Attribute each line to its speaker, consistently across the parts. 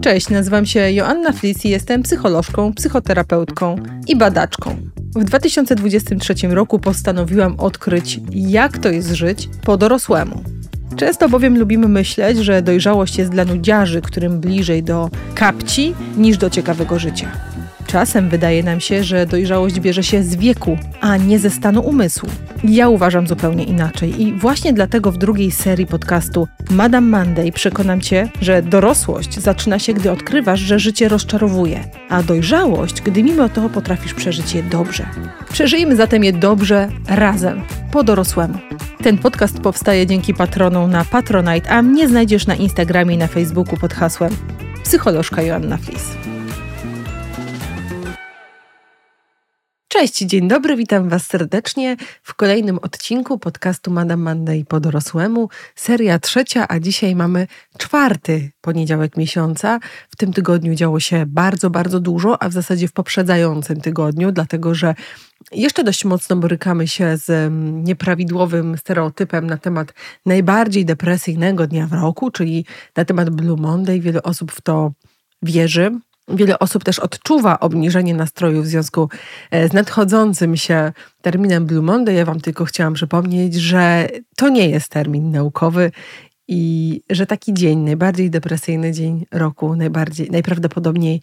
Speaker 1: Cześć, nazywam się Joanna Flis i jestem psycholożką, psychoterapeutką i badaczką. W 2023 roku postanowiłam odkryć, jak to jest żyć po dorosłemu. Często bowiem lubimy myśleć, że dojrzałość jest dla nudziarzy, którym bliżej do kapci niż do ciekawego życia. Czasem wydaje nam się, że dojrzałość bierze się z wieku, a nie ze stanu umysłu. Ja uważam zupełnie inaczej i właśnie dlatego w drugiej serii podcastu Madame Monday przekonam Cię, że dorosłość zaczyna się, gdy odkrywasz, że życie rozczarowuje, a dojrzałość, gdy mimo to potrafisz przeżyć je dobrze. Przeżyjmy zatem je dobrze razem, po dorosłemu. Ten podcast powstaje dzięki patronom na Patronite, a mnie znajdziesz na Instagramie i na Facebooku pod hasłem psycholożka Joanna Flis. Cześć, dzień dobry, witam Was serdecznie w kolejnym odcinku podcastu Madame Monday po dorosłemu. Seria trzecia, a dzisiaj mamy czwarty poniedziałek miesiąca. W tym tygodniu działo się bardzo, bardzo dużo, a w zasadzie w poprzedzającym tygodniu, dlatego że jeszcze dość mocno borykamy się z mm, nieprawidłowym stereotypem na temat najbardziej depresyjnego dnia w roku, czyli na temat Blue Monday. Wiele osób w to wierzy. Wiele osób też odczuwa obniżenie nastroju w związku e, z nadchodzącym się terminem Blue Monday. Ja Wam tylko chciałam przypomnieć, że to nie jest termin naukowy i że taki dzień, najbardziej depresyjny dzień roku, najbardziej, najprawdopodobniej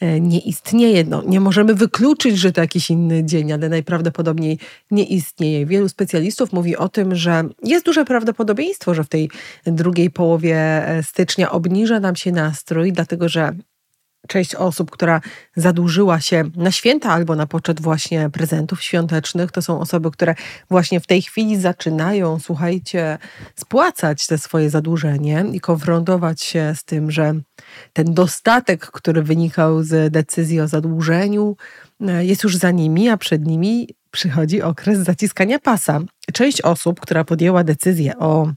Speaker 1: e, nie istnieje. No, nie możemy wykluczyć, że to jakiś inny dzień, ale najprawdopodobniej nie istnieje. Wielu specjalistów mówi o tym, że jest duże prawdopodobieństwo, że w tej drugiej połowie e, stycznia obniża nam się nastrój, dlatego że część osób, która zadłużyła się na święta albo na poczet właśnie prezentów świątecznych, to są osoby, które właśnie w tej chwili zaczynają, słuchajcie, spłacać te swoje zadłużenie i konfrontować się z tym, że ten dostatek, który wynikał z decyzji o zadłużeniu, e, jest już za nimi, a przed nimi przychodzi okres zaciskania pasa. Część osób, która podjęła decyzję o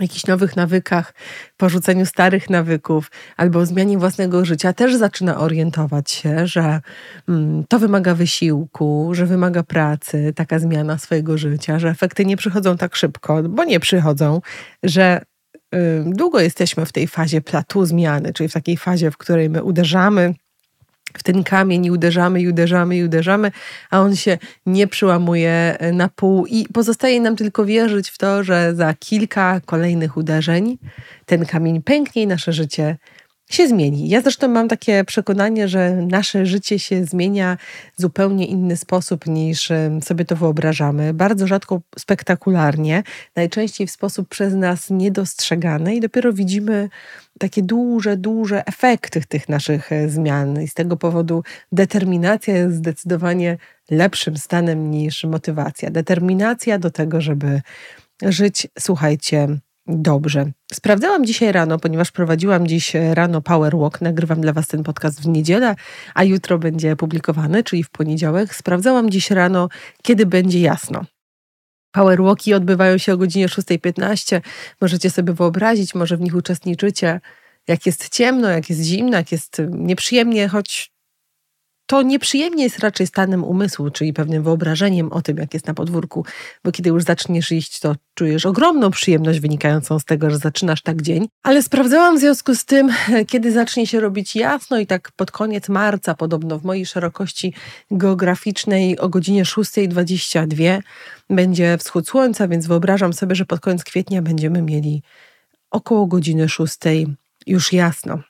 Speaker 1: jakichś nowych nawykach, porzuceniu starych nawyków albo zmianie własnego życia, też zaczyna orientować się, że mm, to wymaga wysiłku, że wymaga pracy, taka zmiana swojego życia, że efekty nie przychodzą tak szybko, bo nie przychodzą, że y, długo jesteśmy w tej fazie platu zmiany, czyli w takiej fazie, w której my uderzamy w ten kamień i uderzamy, i uderzamy, i uderzamy, a on się nie przyłamuje e, na pół i pozostaje nam tylko wierzyć w to, że za kilka kolejnych uderzeń ten kamień pęknie i nasze życie się zmieni. Ja zresztą mam takie przekonanie, że nasze życie się zmienia w zupełnie inny sposób niż sobie to wyobrażamy. Bardzo rzadko spektakularnie, najczęściej w sposób przez nas niedostrzegany i dopiero widzimy takie duże, duże efekty tych naszych e, zmian. I z tego powodu determinacja jest zdecydowanie lepszym stanem niż motywacja. Determinacja do tego, żeby żyć, słuchajcie, Dobrze. Sprawdzałam dzisiaj rano, ponieważ prowadziłam dziś rano Power Walk. Nagrywam dla Was ten podcast w niedzielę, a jutro będzie publikowany, czyli w poniedziałek. Sprawdzałam dziś rano, kiedy będzie jasno. Power Walki odbywają się o godzinie 6.15. Możecie sobie wyobrazić, może w nich uczestniczycie, jak jest ciemno, jak jest zimno, jak jest nieprzyjemnie, choć to nieprzyjemnie jest raczej stanem umysłu, czyli pewnym wyobrażeniem o tym, jak jest na podwórku, bo kiedy już zaczniesz iść, to czujesz ogromną przyjemność wynikającą z tego, że zaczynasz tak dzień. Ale sprawdzałam w związku z tym, kiedy zacznie się robić jasno i tak pod koniec marca, podobno w mojej szerokości geograficznej o godzinie 6.22 będzie wschód słońca, więc wyobrażam sobie, że pod koniec kwietnia będziemy mieli około godziny 6 już jasno.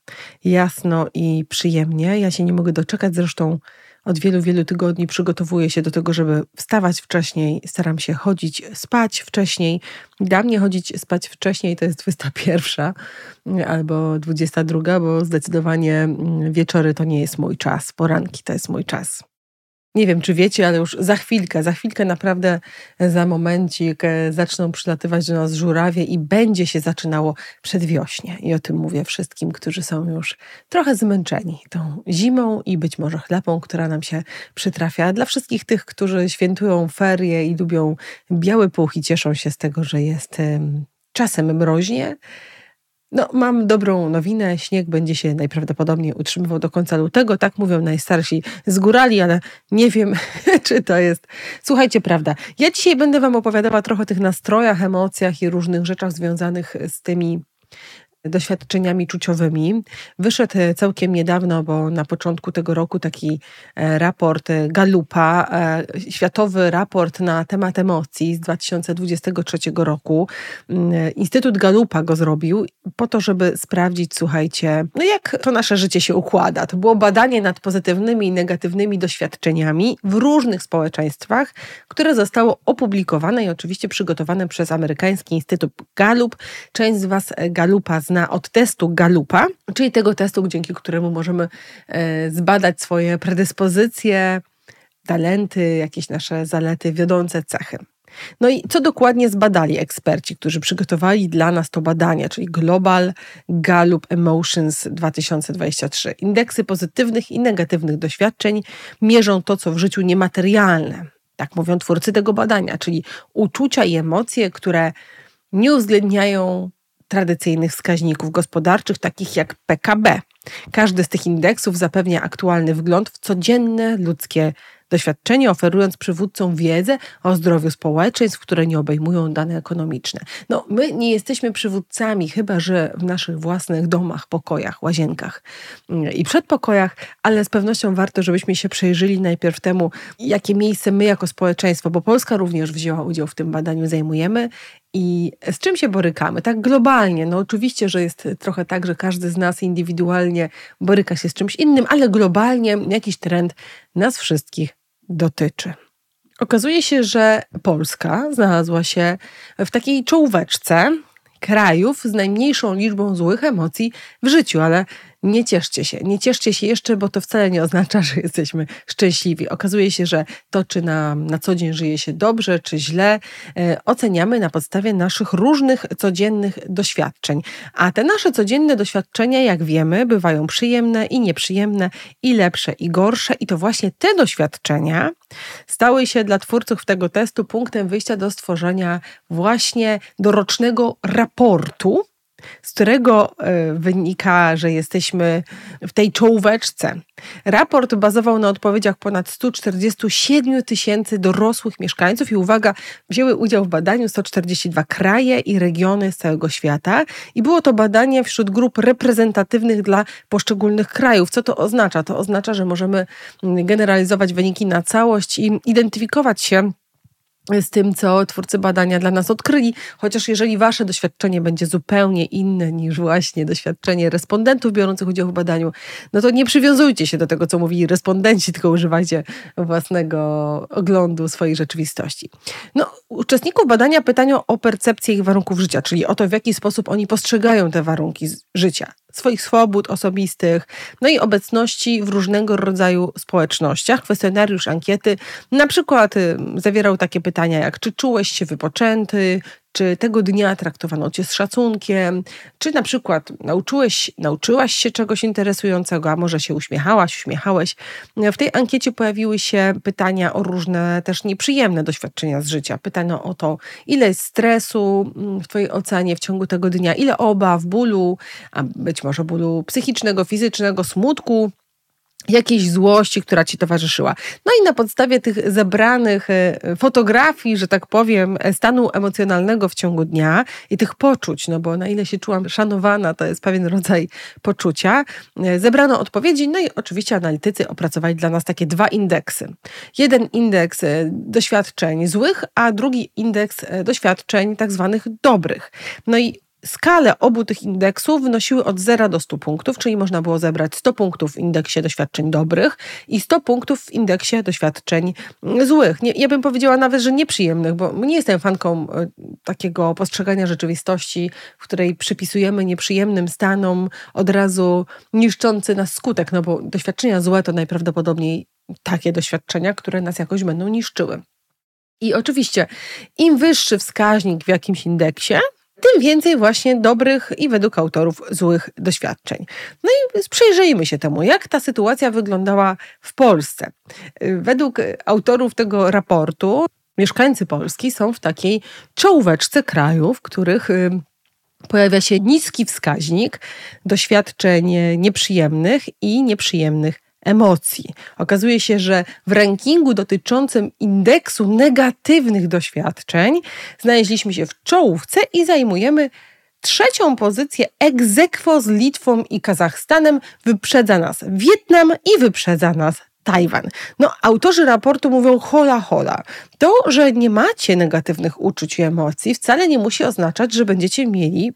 Speaker 1: Jasno i przyjemnie. Ja się nie mogę doczekać. Zresztą od wielu, wielu tygodni przygotowuję się do tego, żeby wstawać wcześniej. Staram się chodzić, spać wcześniej. Dla mnie chodzić, spać wcześniej to jest 21 albo 22, bo zdecydowanie wieczory to nie jest mój czas. Poranki to jest mój czas. Nie wiem, czy wiecie, ale już za chwilkę, za chwilkę naprawdę za momencik e, zaczną przylatywać do nas żurawie i będzie się zaczynało przedwiośnie. I o tym mówię wszystkim, którzy są już trochę zmęczeni tą zimą i być może chlapą, która nam się przytrafia. Dla wszystkich tych, którzy świętują ferie i lubią biały puch i cieszą się z tego, że jest czasem mroźnie, no, mam dobrą nowinę. Śnieg będzie się najprawdopodobniej utrzymywał do końca lutego. Tak mówią najstarsi z górali, ale nie wiem, czy to jest. Słuchajcie, prawda. Ja dzisiaj będę Wam opowiadała trochę o tych nastrojach, emocjach i różnych rzeczach związanych z tymi doświadczeniami czuciowymi. Wyszedł całkiem niedawno, bo na początku tego roku taki e, raport Galupa, e, światowy raport na temat emocji z 2023 roku. Mm, Instytut Galupa go zrobił po to, żeby sprawdzić, słuchajcie, no jak to nasze życie się układa. To było badanie nad pozytywnymi i negatywnymi doświadczeniami w różnych społeczeństwach, które zostało opublikowane i oczywiście przygotowane przez amerykański Instytut Galup. Część z Was Galupa zna od testu Galupa, czyli tego testu, dzięki któremu możemy e, zbadać swoje predyspozycje, talenty, jakieś nasze zalety, wiodące cechy. No i co dokładnie zbadali eksperci, którzy przygotowali dla nas to badanie, czyli Global Gallup Emotions 2023. Indeksy pozytywnych i negatywnych doświadczeń mierzą to, co w życiu niematerialne. Tak mówią twórcy tego badania, czyli uczucia i emocje, które nie uwzględniają tradycyjnych wskaźników gospodarczych, takich jak PKB. Każdy z tych indeksów zapewnia aktualny wgląd w codzienne ludzkie doświadczenie, oferując przywódcom wiedzę o zdrowiu społeczeństw, które nie obejmują dane ekonomiczne. No, my nie jesteśmy przywódcami, chyba że w naszych własnych domach, pokojach, łazienkach mm, i przedpokojach, ale z pewnością warto, żebyśmy się przejrzyli najpierw temu, jakie miejsce my jako społeczeństwo, bo Polska również wzięła udział w tym badaniu, zajmujemy i z czym się borykamy? Tak globalnie. No oczywiście, że jest trochę tak, że każdy z nas indywidualnie boryka się z czymś innym, ale globalnie jakiś trend nas wszystkich dotyczy. Okazuje się, że Polska znalazła się w takiej czołóweczce krajów z najmniejszą liczbą złych emocji w życiu, ale nie cieszcie się, nie cieszcie się jeszcze, bo to wcale nie oznacza, że jesteśmy szczęśliwi. Okazuje się, że to, czy na, na co dzień żyje się dobrze, czy źle, e, oceniamy na podstawie naszych różnych codziennych doświadczeń. A te nasze codzienne doświadczenia, jak wiemy, bywają przyjemne i nieprzyjemne, i lepsze, i gorsze. I to właśnie te doświadczenia stały się dla twórców tego testu punktem wyjścia do stworzenia właśnie dorocznego raportu z którego e, wynika, że jesteśmy w tej czołóweczce. Raport bazował na odpowiedziach ponad 147 tysięcy dorosłych mieszkańców i uwaga, wzięły udział w badaniu 142 kraje i regiony z całego świata i było to badanie wśród grup reprezentatywnych dla poszczególnych krajów. Co to oznacza? To oznacza, że możemy generalizować wyniki na całość i identyfikować się z tym, co twórcy badania dla nas odkryli, chociaż jeżeli wasze doświadczenie będzie zupełnie inne niż właśnie doświadczenie respondentów biorących udział w badaniu, no to nie przywiązujcie się do tego, co mówili respondenci, tylko używajcie własnego oglądu swojej rzeczywistości. No, uczestników badania pytano o percepcję ich warunków życia, czyli o to, w jaki sposób oni postrzegają te warunki życia swoich swobód osobistych, no i obecności w różnego rodzaju społecznościach. Kwestionariusz ankiety na przykład y, zawierał takie pytania jak czy czułeś się wypoczęty, czy tego dnia traktowano cię z szacunkiem, czy na przykład nauczyłeś, nauczyłaś się czegoś interesującego, a może się uśmiechałaś, uśmiechałeś. W tej ankiecie pojawiły się pytania o różne też nieprzyjemne doświadczenia z życia. Pytano o to, ile jest stresu mm, w twojej ocenie w ciągu tego dnia, ile obaw, bólu, a być może bólu psychicznego, fizycznego, smutku, jakiejś złości, która ci towarzyszyła. No i na podstawie tych zebranych e, fotografii, że tak powiem, stanu emocjonalnego w ciągu dnia i tych poczuć, no bo na ile się czułam szanowana, to jest pewien rodzaj poczucia, e, zebrano odpowiedzi, no i oczywiście analitycy opracowali dla nas takie dwa indeksy. Jeden indeks e, doświadczeń złych, a drugi indeks doświadczeń tak zwanych dobrych. No i Skale obu tych indeksów wynosiły od 0 do 100 punktów, czyli można było zebrać 100 punktów w indeksie doświadczeń dobrych i 100 punktów w indeksie doświadczeń złych. Nie, ja bym powiedziała nawet, że nieprzyjemnych, bo nie jestem fanką e, takiego postrzegania rzeczywistości, w której przypisujemy nieprzyjemnym stanom od razu niszczący nas skutek, no bo doświadczenia złe to najprawdopodobniej takie doświadczenia, które nas jakoś będą niszczyły. I oczywiście, im wyższy wskaźnik w jakimś indeksie, tym więcej właśnie dobrych i według autorów złych doświadczeń. No i przyjrzyjmy się temu, jak ta sytuacja wyglądała w Polsce. Według autorów tego raportu mieszkańcy Polski są w takiej czołóweczce krajów, w których y, pojawia się niski wskaźnik doświadczeń nieprzyjemnych i nieprzyjemnych emocji. Okazuje się, że w rankingu dotyczącym indeksu negatywnych doświadczeń znaleźliśmy się w czołówce i zajmujemy Trzecią pozycję egzekwo z Litwą i Kazachstanem wyprzedza nas Wietnam i wyprzedza nas Tajwan. No, autorzy raportu mówią hola hola. To, że nie macie negatywnych uczuć i emocji, wcale nie musi oznaczać, że będziecie mieli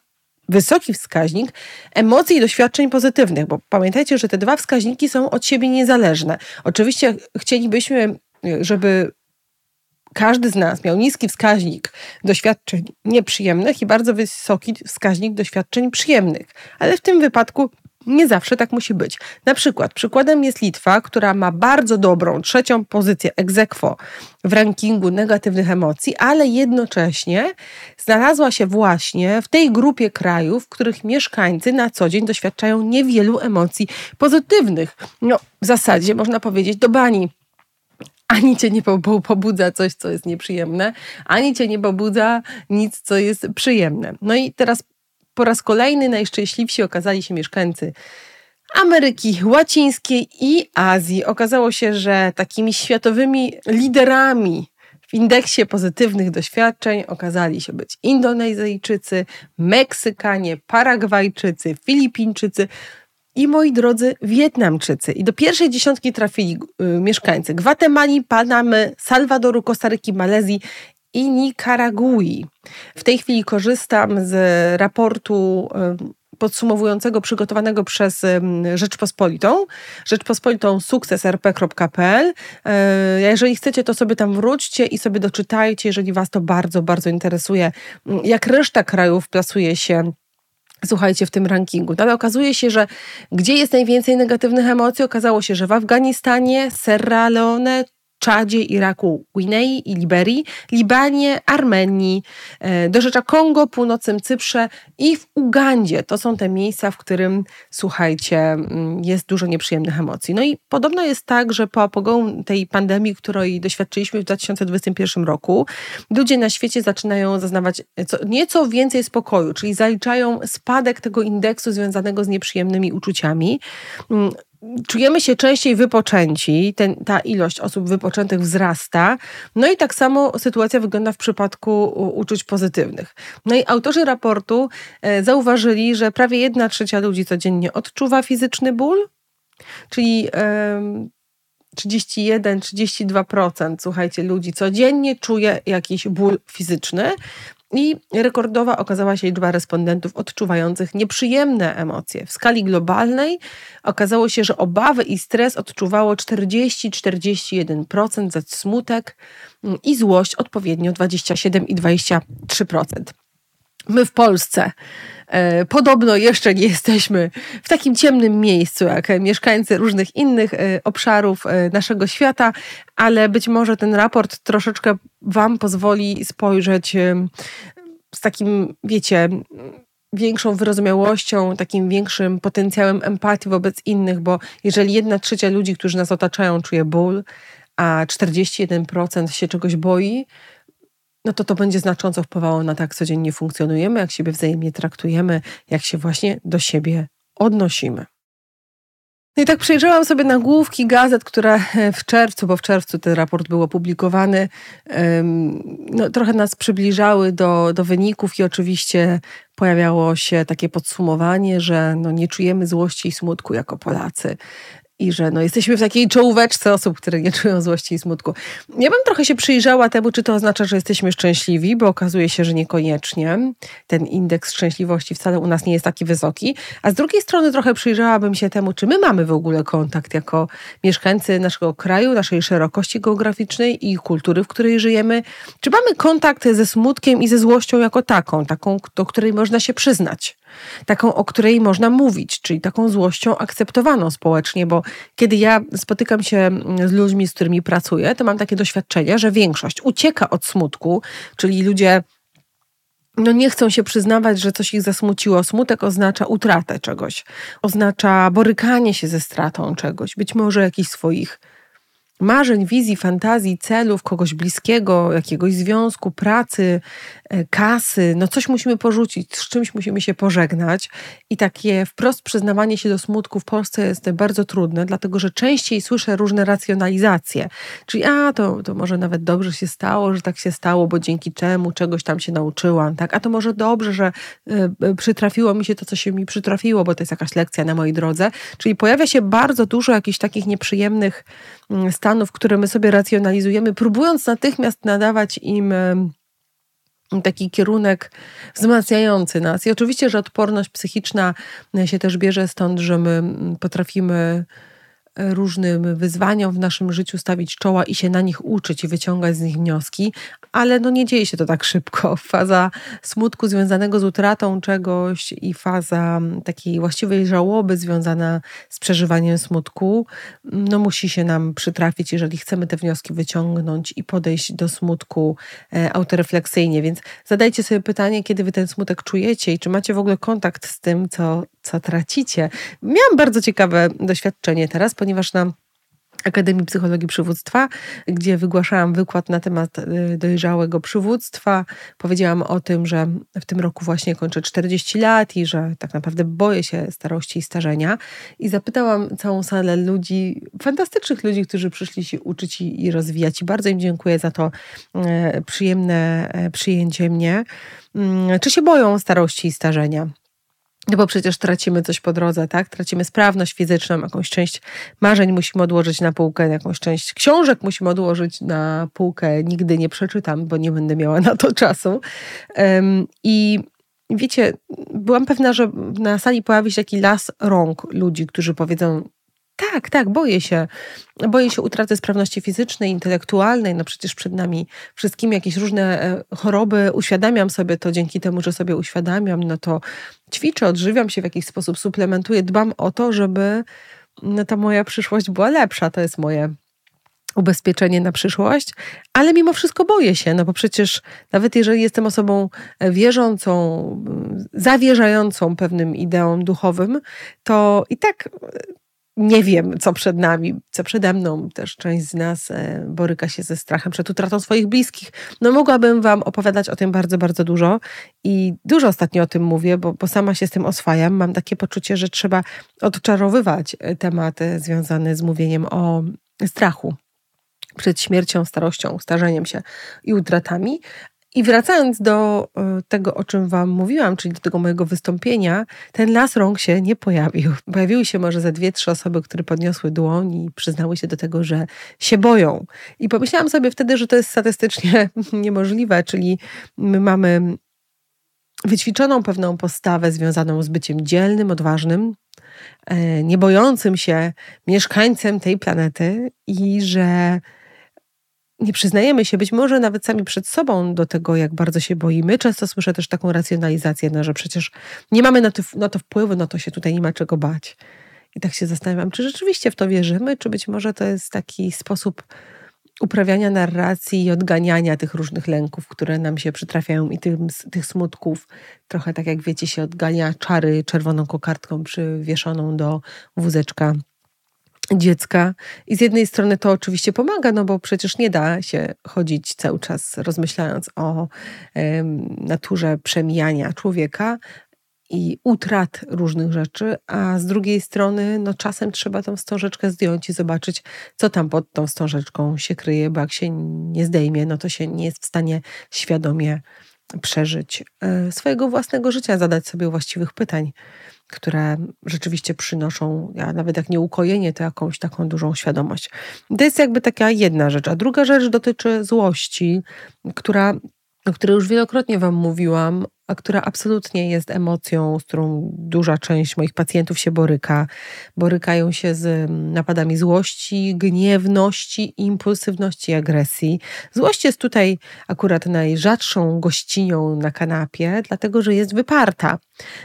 Speaker 1: wysoki wskaźnik emocji i doświadczeń pozytywnych, bo pamiętajcie, że te dwa wskaźniki są od siebie niezależne. Oczywiście chcielibyśmy, żeby każdy z nas miał niski wskaźnik doświadczeń nieprzyjemnych i bardzo wysoki wskaźnik doświadczeń przyjemnych, ale w tym wypadku nie zawsze tak musi być. Na przykład, przykładem jest Litwa, która ma bardzo dobrą trzecią pozycję ex aequo w rankingu negatywnych emocji, ale jednocześnie znalazła się właśnie w tej grupie krajów, w których mieszkańcy na co dzień doświadczają niewielu emocji pozytywnych. No, w zasadzie można powiedzieć do bani ani cię nie pobudza coś, co jest nieprzyjemne, ani cię nie pobudza nic, co jest przyjemne. No i teraz po raz kolejny najszczęśliwsi okazali się mieszkańcy Ameryki Łacińskiej i Azji. Okazało się, że takimi światowymi liderami w indeksie pozytywnych doświadczeń okazali się być Indonezyjczycy, Meksykanie, Paragwajczycy, Filipińczycy i moi drodzy Wietnamczycy. I do pierwszej dziesiątki trafili y, mieszkańcy Gwatemali, Panamy, Salwadoru, Kostaryki, Malezji i Nikaragui. W tej chwili korzystam z raportu podsumowującego przygotowanego przez Rzeczpospolitą, Rzeczpospolitą sukcesrp.pl. E, jeżeli chcecie, to sobie tam wróćcie i sobie doczytajcie, jeżeli Was to bardzo, bardzo interesuje, jak reszta krajów plasuje się słuchajcie, w tym rankingu. Ale okazuje się, że gdzie jest najwięcej negatywnych emocji? Okazało się, że w Afganistanie, Sierra Leone, Czadzie, Iraku, Gwinei i Liberii, Libanie, Armenii, e, do rzecza Kongo, północnym Cyprze i w Ugandzie. To są te miejsca, w którym, słuchajcie, mm, jest dużo nieprzyjemnych emocji. No i podobno jest tak, że po apogeu tej pandemii, której doświadczyliśmy w 2021 roku, ludzie na świecie zaczynają zaznawać nieco więcej spokoju, czyli zaliczają spadek tego indeksu związanego z nieprzyjemnymi uczuciami. Czujemy się częściej wypoczęci, ten, ta ilość osób wypoczętych wzrasta. No i tak samo sytuacja wygląda w przypadku uczuć pozytywnych. No i autorzy raportu e, zauważyli, że prawie jedna trzecia ludzi codziennie odczuwa fizyczny ból, czyli 31-32% słuchajcie, ludzi codziennie czuje jakiś ból fizyczny. I rekordowa okazała się liczba respondentów odczuwających nieprzyjemne emocje. W skali globalnej okazało się, że obawy i stres odczuwało 40-41%, za smutek i złość odpowiednio 27 i 23%. My w Polsce podobno jeszcze nie jesteśmy w takim ciemnym miejscu jak mieszkańcy różnych innych e, obszarów e, naszego świata, ale być może ten raport troszeczkę Wam pozwoli spojrzeć z takim, wiecie, większą wyrozumiałością, takim większym potencjałem empatii wobec innych, bo jeżeli jedna trzecia ludzi, którzy nas otaczają, czuje ból, a 41% się czegoś boi, no to to będzie znacząco wpływało na to, jak codziennie funkcjonujemy, jak siebie wzajemnie traktujemy, jak się właśnie do siebie odnosimy. No i tak przejrzałam sobie nagłówki gazet, które w czerwcu, bo w czerwcu ten raport był opublikowany, no, trochę nas przybliżały do, do wyników i oczywiście pojawiało się takie podsumowanie, że no, nie czujemy złości i smutku jako Polacy i że no, jesteśmy w takiej czołóweczce osób, które nie czują złości i smutku. Ja bym trochę się przyjrzała temu, czy to oznacza, że jesteśmy szczęśliwi, bo okazuje się, że niekoniecznie. Ten indeks szczęśliwości wcale u nas nie jest taki wysoki. A z drugiej strony trochę przyjrzałabym się temu, czy my mamy w ogóle kontakt jako mieszkańcy naszego kraju, naszej szerokości geograficznej i kultury, w której żyjemy. Czy mamy kontakt ze smutkiem i ze złością jako taką, taką, do której można się przyznać taką, o której można mówić, czyli taką złością akceptowaną społecznie, bo kiedy ja spotykam się z ludźmi, z którymi pracuję, to mam takie doświadczenie, że większość ucieka od smutku, czyli ludzie no nie chcą się przyznawać, że coś ich zasmuciło. Smutek oznacza utratę czegoś, oznacza borykanie się ze stratą czegoś, być może jakichś swoich marzeń, wizji, fantazji, celów, kogoś bliskiego, jakiegoś związku, pracy, e, kasy, no coś musimy porzucić, z czymś musimy się pożegnać. I takie wprost przyznawanie się do smutku w Polsce jest bardzo trudne, dlatego że częściej słyszę różne racjonalizacje. Czyli a, to, to może nawet dobrze się stało, że tak się stało, bo dzięki czemu czegoś tam się nauczyłam, tak? A to może dobrze, że y, przytrafiło mi się to, co się mi przytrafiło, bo to jest jakaś lekcja na mojej drodze. Czyli pojawia się bardzo dużo jakichś takich nieprzyjemnych stanów, które my sobie racjonalizujemy, próbując natychmiast nadawać im taki kierunek wzmacniający nas. I oczywiście, że odporność psychiczna się też bierze stąd, że my potrafimy różnym wyzwaniom w naszym życiu stawić czoła i się na nich uczyć i wyciągać z nich wnioski, ale no nie dzieje się to tak szybko. Faza smutku związanego z utratą czegoś i faza takiej właściwej żałoby związana z przeżywaniem smutku, no musi się nam przytrafić, jeżeli chcemy te wnioski wyciągnąć i podejść do smutku e, autorefleksyjnie. Więc zadajcie sobie pytanie, kiedy wy ten smutek czujecie i czy macie w ogóle kontakt z tym, co, co tracicie. Miałam bardzo ciekawe doświadczenie teraz, ponieważ na Akademii Psychologii Przywództwa, gdzie wygłaszałam wykład na temat y, dojrzałego przywództwa. Powiedziałam o tym, że w tym roku właśnie kończę 40 lat i że tak naprawdę boję się starości i starzenia. I zapytałam całą salę ludzi, fantastycznych ludzi, którzy przyszli się uczyć i, rozwijać. I bardzo im dziękuję za to e, przyjemne e, przyjęcie mnie. Mm, czy się boją starości i starzenia? No bo przecież tracimy coś po drodze, tak? Tracimy sprawność fizyczną, jakąś część marzeń musimy odłożyć na półkę, jakąś część książek musimy odłożyć na półkę. Nigdy nie przeczytam, bo nie będę miała na to czasu. Um, I wiecie, byłam pewna, że na sali pojawi się taki las rąk ludzi, którzy powiedzą: tak, tak, boję się. Boję się utraty sprawności fizycznej, intelektualnej. No przecież przed nami wszystkimi jakieś różne e, choroby. Uświadamiam sobie to dzięki temu, że sobie uświadamiam, no to ćwiczę, odżywiam się w jakiś sposób, suplementuję, dbam o to, żeby no, ta moja przyszłość była lepsza. To jest moje ubezpieczenie na przyszłość, ale mimo wszystko boję się, no bo przecież nawet jeżeli jestem osobą e, wierzącą, zawierzającą pewnym ideom duchowym, to i tak nie wiem, co przed nami, co przede mną. Też część z nas e, boryka się ze strachem przed utratą swoich bliskich. No mogłabym Wam opowiadać o tym bardzo, bardzo dużo i dużo ostatnio o tym mówię, bo, bo sama się z tym oswajam. Mam takie poczucie, że trzeba odczarowywać e, tematy związane z mówieniem o strachu przed śmiercią, starością, starzeniem się i utratami, i wracając do e, tego, o czym Wam mówiłam, czyli do tego mojego wystąpienia, ten las rąk się nie pojawił. Pojawiły się może ze dwie, trzy osoby, które podniosły dłoń i przyznały się do tego, że się boją. I pomyślałam sobie wtedy, że to jest statystycznie niemożliwe, czyli my mamy wyćwiczoną pewną postawę związaną z byciem dzielnym, odważnym, e, nie bojącym się mieszkańcem tej planety i że nie przyznajemy się, być może nawet sami przed sobą do tego, jak bardzo się boimy. Często słyszę też taką racjonalizację, no, że przecież nie mamy na to, na to wpływu, no to się tutaj nie ma czego bać. I tak się zastanawiam, czy rzeczywiście w to wierzymy, czy być może to jest taki sposób uprawiania narracji i odganiania tych różnych lęków, które nam się przytrafiają i tym, tych smutków. Trochę tak jak wiecie, się odgania czary czerwoną kokardką przywieszoną do wózeczka dziecka. I z jednej strony to oczywiście pomaga, no bo przecież nie da się chodzić cały czas rozmyślając o naturze przemijania człowieka i utrat różnych rzeczy, a z drugiej strony no czasem trzeba tą wstążeczkę zdjąć i zobaczyć, co tam pod tą wstążeczką się kryje, bo jak się nie zdejmie, no to się nie jest w stanie świadomie przeżyć e, swojego własnego życia, zadać sobie właściwych pytań które rzeczywiście przynoszą, a nawet jak nie ukojenie, to jakąś taką dużą świadomość. To jest jakby taka jedna rzecz. A druga rzecz dotyczy złości, która o której już wielokrotnie Wam mówiłam, a która absolutnie jest emocją, z którą duża część moich pacjentów się boryka. Borykają się z napadami złości, gniewności, impulsywności agresji. Złość jest tutaj akurat najrzadszą gościnią na kanapie, dlatego że jest wyparta.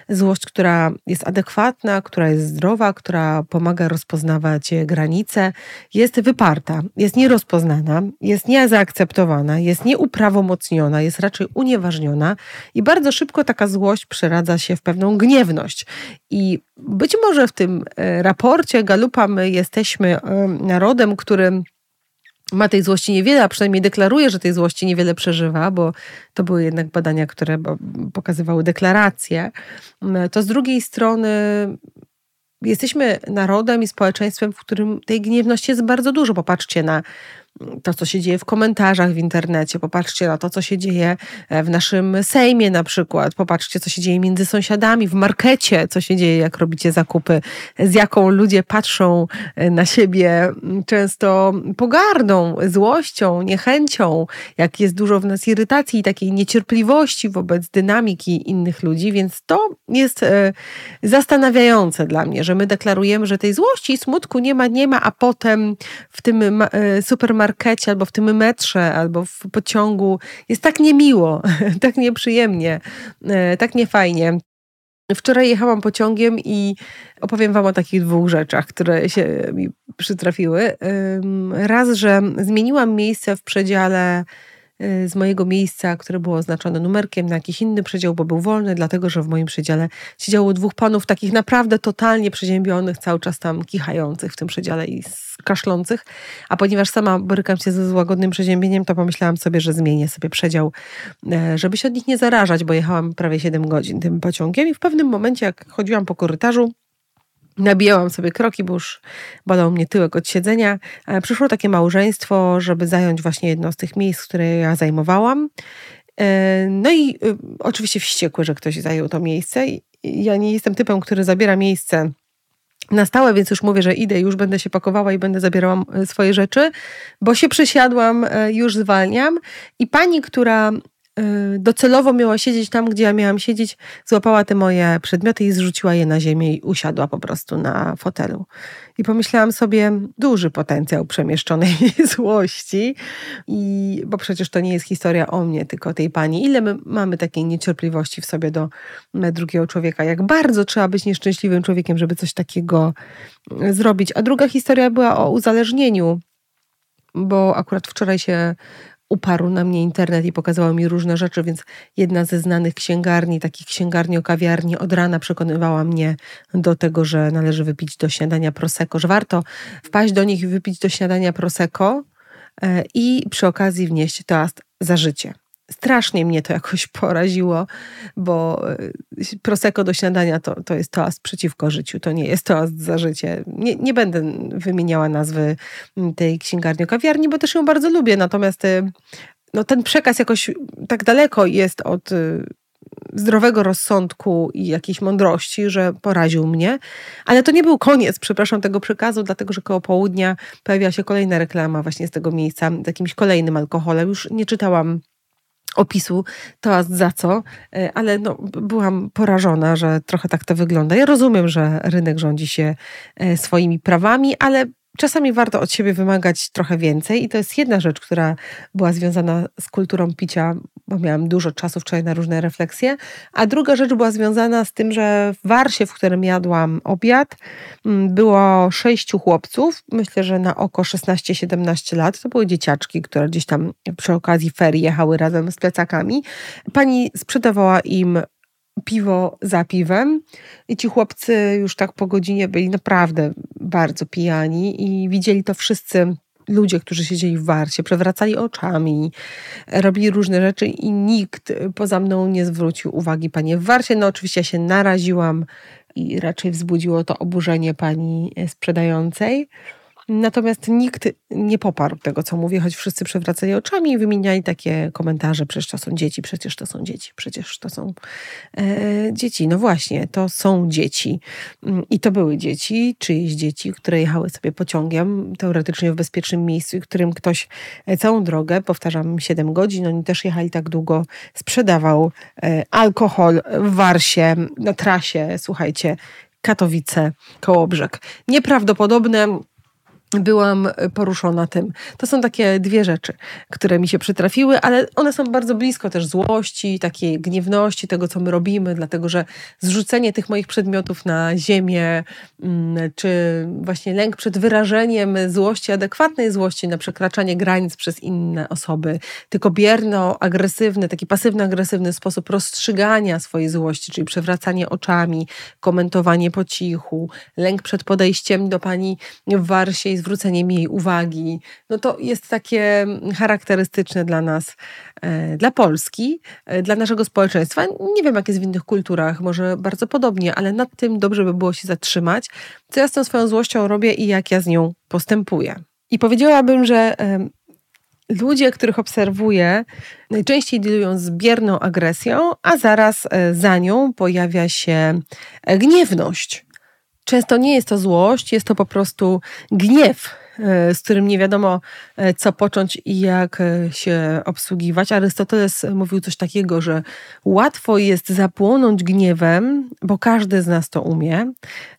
Speaker 1: Złość, która jest adekwatna, która jest zdrowa, która pomaga rozpoznawać granice, jest wyparta, jest nierozpoznana, jest niezaakceptowana, jest nieuprawomocniona, jest raczej unieważniona i bardzo szybko taka złość przeradza się w pewną gniewność. I być może w tym e, raporcie Galupa my jesteśmy e, narodem, którym ma tej złości niewiele, a przynajmniej deklaruje, że tej złości niewiele przeżywa, bo to były jednak badania, które pokazywały deklaracje, to z drugiej strony jesteśmy narodem i społeczeństwem, w którym tej gniewności jest bardzo dużo. Popatrzcie na to, co się dzieje w komentarzach w internecie, popatrzcie na to, co się dzieje e, w naszym Sejmie na przykład, popatrzcie, co się dzieje między sąsiadami, w markecie, co się dzieje, jak robicie zakupy, z jaką ludzie patrzą e, na siebie często pogardą, złością, niechęcią, jak jest dużo w nas irytacji i takiej niecierpliwości wobec dynamiki innych ludzi, więc to jest e, zastanawiające dla mnie, że my deklarujemy, że tej złości i smutku nie ma, nie ma, a potem w tym supermarkecie markecie, albo w tym metrze, albo w pociągu jest tak niemiło, tak nieprzyjemnie, e, tak niefajnie. Wczoraj jechałam pociągiem i opowiem Wam o takich dwóch rzeczach, które się mi przytrafiły. Raz, że zmieniłam miejsce w przedziale z mojego miejsca, które było oznaczone numerkiem na jakiś inny przedział, bo był wolny, dlatego że w moim przedziale siedziało dwóch panów takich naprawdę totalnie przeziębionych, cały czas tam kichających w tym przedziale i kaszlących. A ponieważ sama borykam się ze złagodnym przeziębieniem, to pomyślałam sobie, że zmienię sobie przedział, e, żeby się od nich nie zarażać, bo jechałam prawie 7 godzin tym pociągiem i w pewnym momencie, jak chodziłam po korytarzu, Nabijałam sobie kroki, bo już bolał mnie tyłek od siedzenia. Przyszło takie małżeństwo, żeby zająć właśnie jedno z tych miejsc, które ja zajmowałam. E, no i y, oczywiście wściekły, że ktoś zajął to miejsce. Ja nie jestem typem, który zabiera miejsce na stałe, więc już mówię, że idę, już będę się pakowała i będę zabierała e, swoje rzeczy, bo się przesiadłam, e, już zwalniam. I pani, która docelowo miała siedzieć tam, gdzie ja miałam siedzieć, złapała te moje przedmioty i zrzuciła je na ziemię i usiadła po prostu na fotelu. I pomyślałam sobie, duży potencjał przemieszczonej złości, i, bo przecież to nie jest historia o mnie, tylko tej pani. Ile my mamy takiej niecierpliwości w sobie do drugiego człowieka, jak bardzo trzeba być nieszczęśliwym człowiekiem, żeby coś takiego zrobić. A druga historia była o uzależnieniu bo akurat wczoraj się uparł na mnie internet i pokazał mi różne rzeczy, więc jedna ze znanych księgarni, takich księgarni o kawiarni od rana przekonywała mnie do tego, że należy wypić do śniadania prosecco, że warto wpaść do nich i wypić do śniadania prosecco e, i przy okazji wnieść toast za życie strasznie mnie to jakoś poraziło, bo y, prosecco do śniadania to, to jest toast przeciwko życiu, to nie jest toast za życie. Nie, nie będę wymieniała nazwy tej księgarni kawiarni, bo też ją bardzo lubię, natomiast y, no, ten przekaz jakoś tak daleko jest od y, zdrowego rozsądku i jakiejś mądrości, że poraził mnie. Ale to nie był koniec, przepraszam, tego przekazu, dlatego że koło południa pojawiła się kolejna reklama właśnie z tego miejsca, z jakimś kolejnym alkoholem. Już nie czytałam opisu to za co, e, ale no, byłam porażona, że trochę tak to wygląda. Ja rozumiem, że rynek rządzi się e, swoimi prawami, ale czasami warto od siebie wymagać trochę więcej i to jest jedna rzecz, która była związana z kulturą picia, bo miałam dużo czasu wczoraj na różne refleksje, a druga rzecz była związana z tym, że w Warsie, w którym jadłam obiad, mm, było sześciu chłopców, myślę, że na oko 16-17 lat, to były dzieciaczki, które gdzieś tam przy okazji ferii jechały razem z plecakami. Pani sprzedawała im piwo za piwem. I ci chłopcy już tak po godzinie byli naprawdę bardzo pijani i widzieli to wszyscy ludzie, którzy siedzieli w warcie, przewracali oczami, robili różne rzeczy i nikt poza mną nie zwrócił uwagi panie w warcie. No oczywiście ja się naraziłam i raczej wzbudziło to oburzenie pani sprzedającej. Natomiast nikt nie poparł tego, co mówię, choć wszyscy przewracali oczami i wymieniali takie komentarze, przecież to są dzieci, przecież to są dzieci, przecież to są e, dzieci. No właśnie, to są dzieci. Mm, I to były dzieci, czyjeś dzieci, które jechały sobie pociągiem, teoretycznie w bezpiecznym miejscu, i którym ktoś e, całą drogę, powtarzam, 7 godzin, oni też jechali tak długo, sprzedawał e, alkohol w Warsie, na trasie, słuchajcie, Katowice, Kołobrzeg. Nieprawdopodobne byłam poruszona tym. To są takie dwie rzeczy, które mi się przytrafiły, ale one są bardzo blisko też złości, takiej gniewności, tego, co my robimy, dlatego że zrzucenie tych moich przedmiotów na ziemię, mm, czy właśnie lęk przed wyrażeniem złości, adekwatnej złości na przekraczanie granic przez inne osoby, tylko bierno-agresywny, taki pasywno-agresywny sposób rozstrzygania swojej złości, czyli przewracanie oczami, komentowanie po cichu, lęk przed podejściem do pani w Warsie i zwrócenie mi jej uwagi. No to jest takie charakterystyczne dla nas, e, dla Polski, e, dla naszego społeczeństwa. Nie wiem, jak jest w innych kulturach, może bardzo podobnie, ale nad tym dobrze by było się zatrzymać, co ja z tą swoją złością robię i jak ja z nią postępuję. I powiedziałabym, że ludzie, których obserwuję, najczęściej dealują z bierną agresją, a zaraz e, za nią pojawia się gniewność. Często nie jest to złość, jest to po prostu gniew z którym nie wiadomo, e, co począć i jak e, się obsługiwać. Arystoteles mówił coś takiego, że łatwo jest zapłonąć gniewem, bo każdy z nas to umie,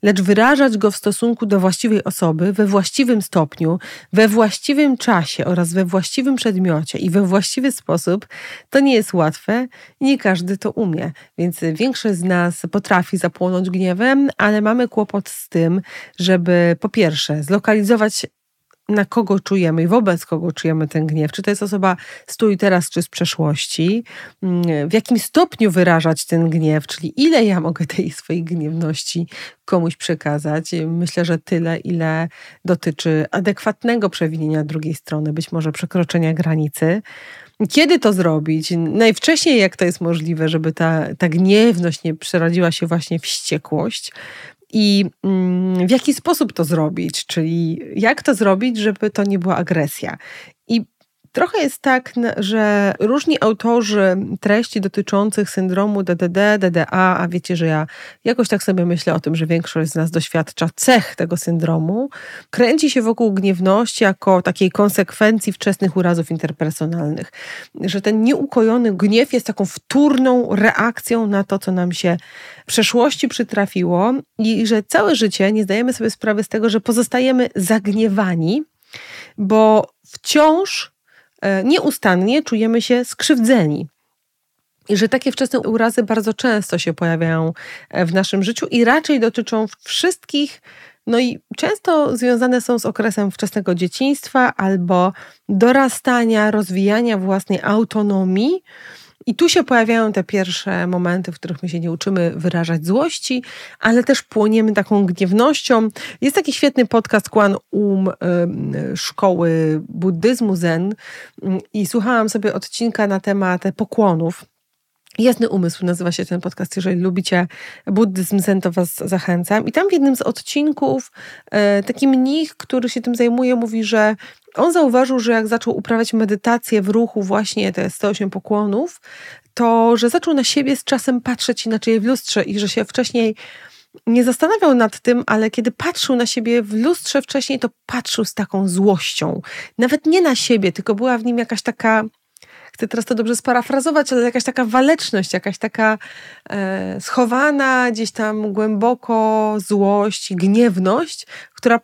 Speaker 1: lecz wyrażać go w stosunku do właściwej osoby, we właściwym stopniu, we właściwym czasie oraz we właściwym przedmiocie i we właściwy sposób, to nie jest łatwe i nie każdy to umie. Więc większość z nas potrafi zapłonąć gniewem, ale mamy kłopot z tym, żeby po pierwsze zlokalizować na kogo czujemy i wobec kogo czujemy ten gniew. Czy to jest osoba z tu i teraz, czy z przeszłości. Mm, w jakim stopniu wyrażać ten gniew, czyli ile ja mogę tej swojej gniewności komuś przekazać. Myślę, że tyle, ile dotyczy adekwatnego przewinienia drugiej strony, być może przekroczenia granicy. Kiedy to zrobić? Najwcześniej, jak to jest możliwe, żeby ta, ta gniewność nie przerodziła się właśnie w wściekłość i mm, w jaki sposób to zrobić, czyli jak to zrobić, żeby to nie była agresja. Trochę jest tak, że różni autorzy treści dotyczących syndromu DDD, DDA, a wiecie, że ja jakoś tak sobie myślę o tym, że większość z nas doświadcza cech tego syndromu, kręci się wokół gniewności jako takiej konsekwencji wczesnych urazów interpersonalnych. Że ten nieukojony gniew jest taką wtórną reakcją na to, co nam się w przeszłości przytrafiło i że całe życie nie zdajemy sobie sprawy z tego, że pozostajemy zagniewani, bo wciąż nieustannie czujemy się skrzywdzeni. I że takie wczesne urazy bardzo często się pojawiają e, w naszym życiu i raczej dotyczą wszystkich, no i często związane są z okresem wczesnego dzieciństwa albo dorastania, rozwijania własnej autonomii i tu się pojawiają te pierwsze momenty, w których my się nie uczymy wyrażać złości, ale też płoniemy taką gniewnością. Jest taki świetny podcast Kwan Um szkoły buddyzmu Zen i słuchałam sobie odcinka na temat pokłonów. Jasny Umysł nazywa się ten podcast. Jeżeli lubicie buddyzm zen, to was zachęcam. I tam w jednym z odcinków e, taki mnich, który się tym zajmuje, mówi, że on zauważył, że jak zaczął uprawiać medytację w ruchu, właśnie te 108 pokłonów, to że zaczął na siebie z czasem patrzeć inaczej w lustrze i że się wcześniej nie zastanawiał nad tym, ale kiedy patrzył na siebie w lustrze wcześniej, to patrzył z taką złością. Nawet nie na siebie, tylko była w nim jakaś taka chcę teraz to dobrze sparafrazować, ale jakaś taka waleczność, jakaś taka e, schowana gdzieś tam głęboko złość, gniewność, która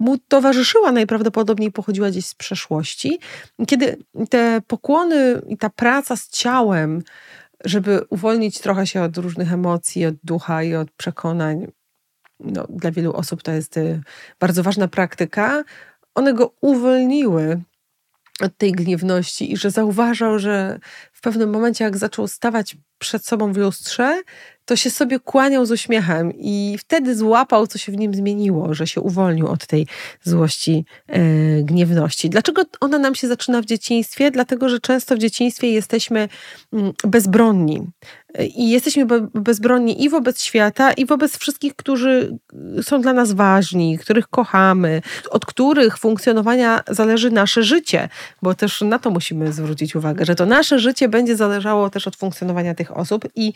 Speaker 1: mu towarzyszyła, najprawdopodobniej pochodziła gdzieś z przeszłości. Kiedy te pokłony i ta praca z ciałem, żeby uwolnić trochę się od różnych emocji, od ducha i od przekonań, no, dla wielu osób to jest y, bardzo ważna praktyka, one go uwolniły od tej gniewności i że zauważał, że w pewnym momencie, jak zaczął stawać przed sobą w lustrze, to się sobie kłaniał z uśmiechem i wtedy złapał, co się w nim zmieniło, że się uwolnił od tej złości, e, gniewności. Dlaczego ona nam się zaczyna w dzieciństwie? Dlatego, że często w dzieciństwie jesteśmy mm, bezbronni. I jesteśmy bezbronni i wobec świata, i wobec wszystkich, którzy są dla nas ważni, których kochamy, od których funkcjonowania zależy nasze życie, bo też na to musimy zwrócić uwagę, że to nasze życie będzie zależało też od funkcjonowania tych osób. I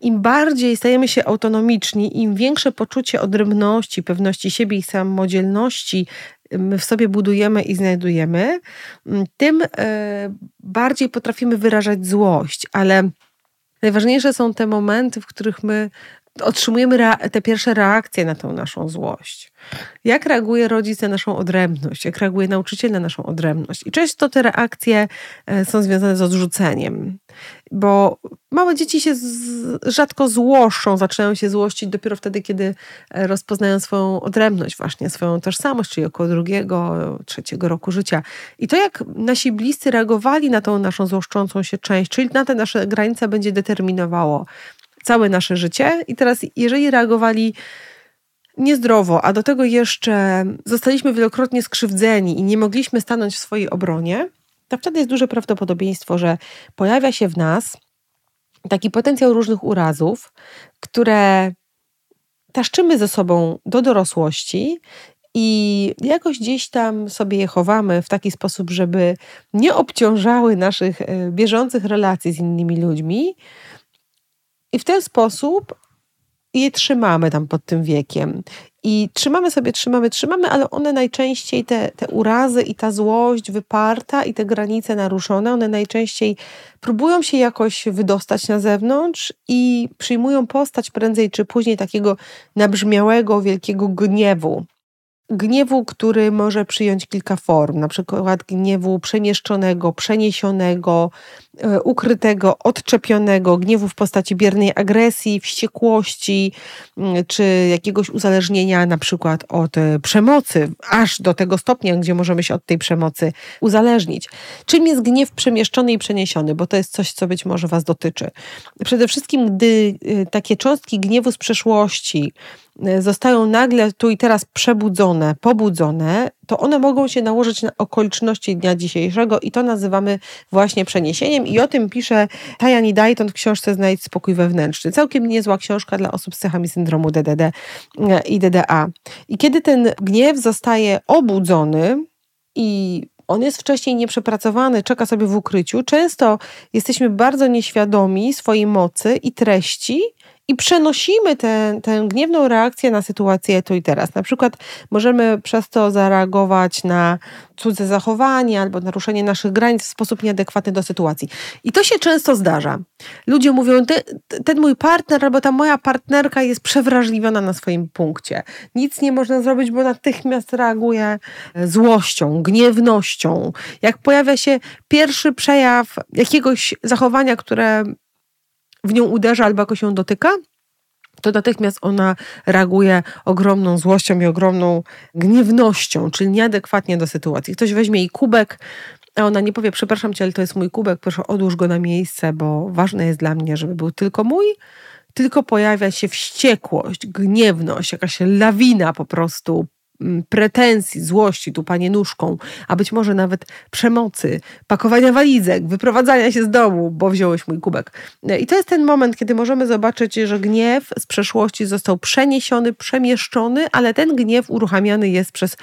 Speaker 1: im bardziej stajemy się autonomiczni, im większe poczucie odrębności, pewności siebie i samodzielności my w sobie budujemy i znajdujemy, tym e, bardziej potrafimy wyrażać złość, ale Najważniejsze są te momenty, w których my otrzymujemy te pierwsze reakcje na tą naszą złość. Jak reaguje rodzic na naszą odrębność, jak reaguje nauczyciel na naszą odrębność. I często te reakcje e, są związane z odrzuceniem, bo małe dzieci się z, rzadko złoszczą, zaczynają się złościć dopiero wtedy, kiedy e, rozpoznają swoją odrębność, właśnie swoją tożsamość, czyli około drugiego, trzeciego roku życia. I to, jak nasi bliscy reagowali na tą naszą złoszczącą się część, czyli na te nasze granice, będzie determinowało całe nasze życie. I teraz, jeżeli reagowali niezdrowo, a do tego jeszcze zostaliśmy wielokrotnie skrzywdzeni i nie mogliśmy stanąć w swojej obronie, to wtedy jest duże prawdopodobieństwo, że pojawia się w nas taki potencjał różnych urazów, które taszczymy ze sobą do dorosłości i jakoś gdzieś tam sobie je chowamy w taki sposób, żeby nie obciążały naszych e, bieżących relacji z innymi ludźmi. I w ten sposób je trzymamy tam pod tym wiekiem. I trzymamy sobie, trzymamy, trzymamy, ale one najczęściej, te, te urazy i ta złość wyparta i te granice naruszone, one najczęściej próbują się jakoś wydostać na zewnątrz i przyjmują postać prędzej czy później takiego nabrzmiałego, wielkiego gniewu gniewu, który może przyjąć kilka form, na przykład gniewu przemieszczonego, przeniesionego, e, ukrytego, odczepionego, gniewu w postaci biernej agresji, wściekłości, mm, czy jakiegoś uzależnienia na przykład od e, przemocy, aż do tego stopnia, gdzie możemy się od tej przemocy uzależnić. Czym jest gniew przemieszczony i przeniesiony, bo to jest coś, co być może Was dotyczy. Przede wszystkim, gdy e, takie cząstki gniewu z przeszłości, zostają nagle tu i teraz przebudzone, pobudzone, to one mogą się nałożyć na okoliczności dnia dzisiejszego i to nazywamy właśnie przeniesieniem. I o tym pisze Tajani Dayton w książce Znajdź spokój wewnętrzny. Całkiem niezła książka dla osób z cechami syndromu DDD y, i DDA. I kiedy ten gniew zostaje obudzony i on jest wcześniej nieprzepracowany, czeka sobie w ukryciu. Często jesteśmy bardzo nieświadomi swojej mocy i treści, i przenosimy tę, gniewną reakcję na sytuację tu i teraz. Na przykład możemy przez to zareagować na cudze zachowanie albo naruszenie naszych granic w sposób nieadekwatny do sytuacji. I to się często zdarza. Ludzie mówią, ten mój partner albo ta moja partnerka jest przewrażliwiona na swoim punkcie. Nic nie można zrobić, bo natychmiast reaguje złością, gniewnością. Jak pojawia się pierwszy przejaw jakiegoś zachowania, które w nią uderza albo jakoś ją dotyka, to natychmiast ona reaguje ogromną złością i ogromną gniewnością, czyli nieadekwatnie do sytuacji. Ktoś weźmie jej kubek, a ona nie powie, przepraszam cię, ale to jest mój kubek, proszę odłóż go na miejsce, bo ważne jest dla mnie, żeby był tylko mój, tylko pojawia się wściekłość, gniewność, jakaś lawina po prostu pretensji, złości, tu panie nóżką, a być może nawet przemocy, pakowania walizek, wyprowadzania się z domu, bo wziąłeś mój kubek. I to jest ten moment, kiedy możemy zobaczyć, że gniew z przeszłości został przeniesiony, przemieszczony, ale ten gniew uruchamiany jest przez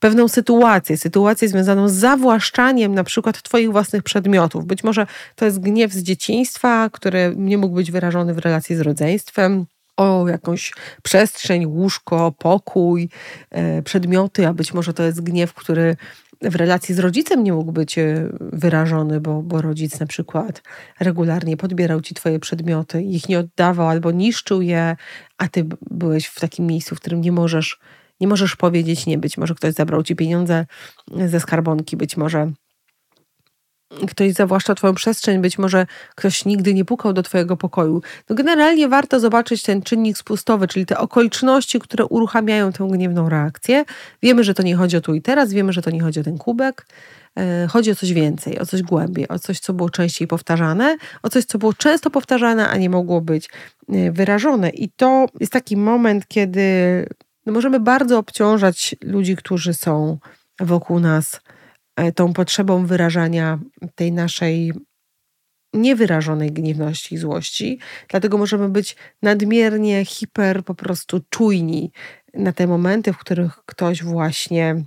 Speaker 1: pewną sytuację, sytuację związaną z zawłaszczaniem na przykład Twoich własnych przedmiotów. Być może to jest gniew z dzieciństwa, który nie mógł być wyrażony w relacji z rodzeństwem o jakąś przestrzeń, łóżko, pokój, e, przedmioty, a być może to jest gniew, który w relacji z rodzicem nie mógł być e, wyrażony, bo, bo rodzic na przykład regularnie podbierał ci twoje przedmioty, ich nie oddawał albo niszczył je, a ty byłeś w takim miejscu, w którym nie możesz, nie możesz powiedzieć nie. Być może ktoś zabrał ci pieniądze ze skarbonki, być może ktoś zawłaszcza Twoją przestrzeń, być może ktoś nigdy nie pukał do Twojego pokoju. No generalnie warto zobaczyć ten czynnik spustowy, czyli te okoliczności, które uruchamiają tę gniewną reakcję. Wiemy, że to nie chodzi o tu i teraz, wiemy, że to nie chodzi o ten kubek. E, chodzi o coś więcej, o coś głębiej, o coś, co było częściej powtarzane, o coś, co było często powtarzane, a nie mogło być e, wyrażone. I to jest taki moment, kiedy no możemy bardzo obciążać ludzi, którzy są wokół nas tą potrzebą wyrażania tej naszej niewyrażonej gniewności i złości. Dlatego możemy być nadmiernie hiper, po prostu czujni na te momenty, w których ktoś właśnie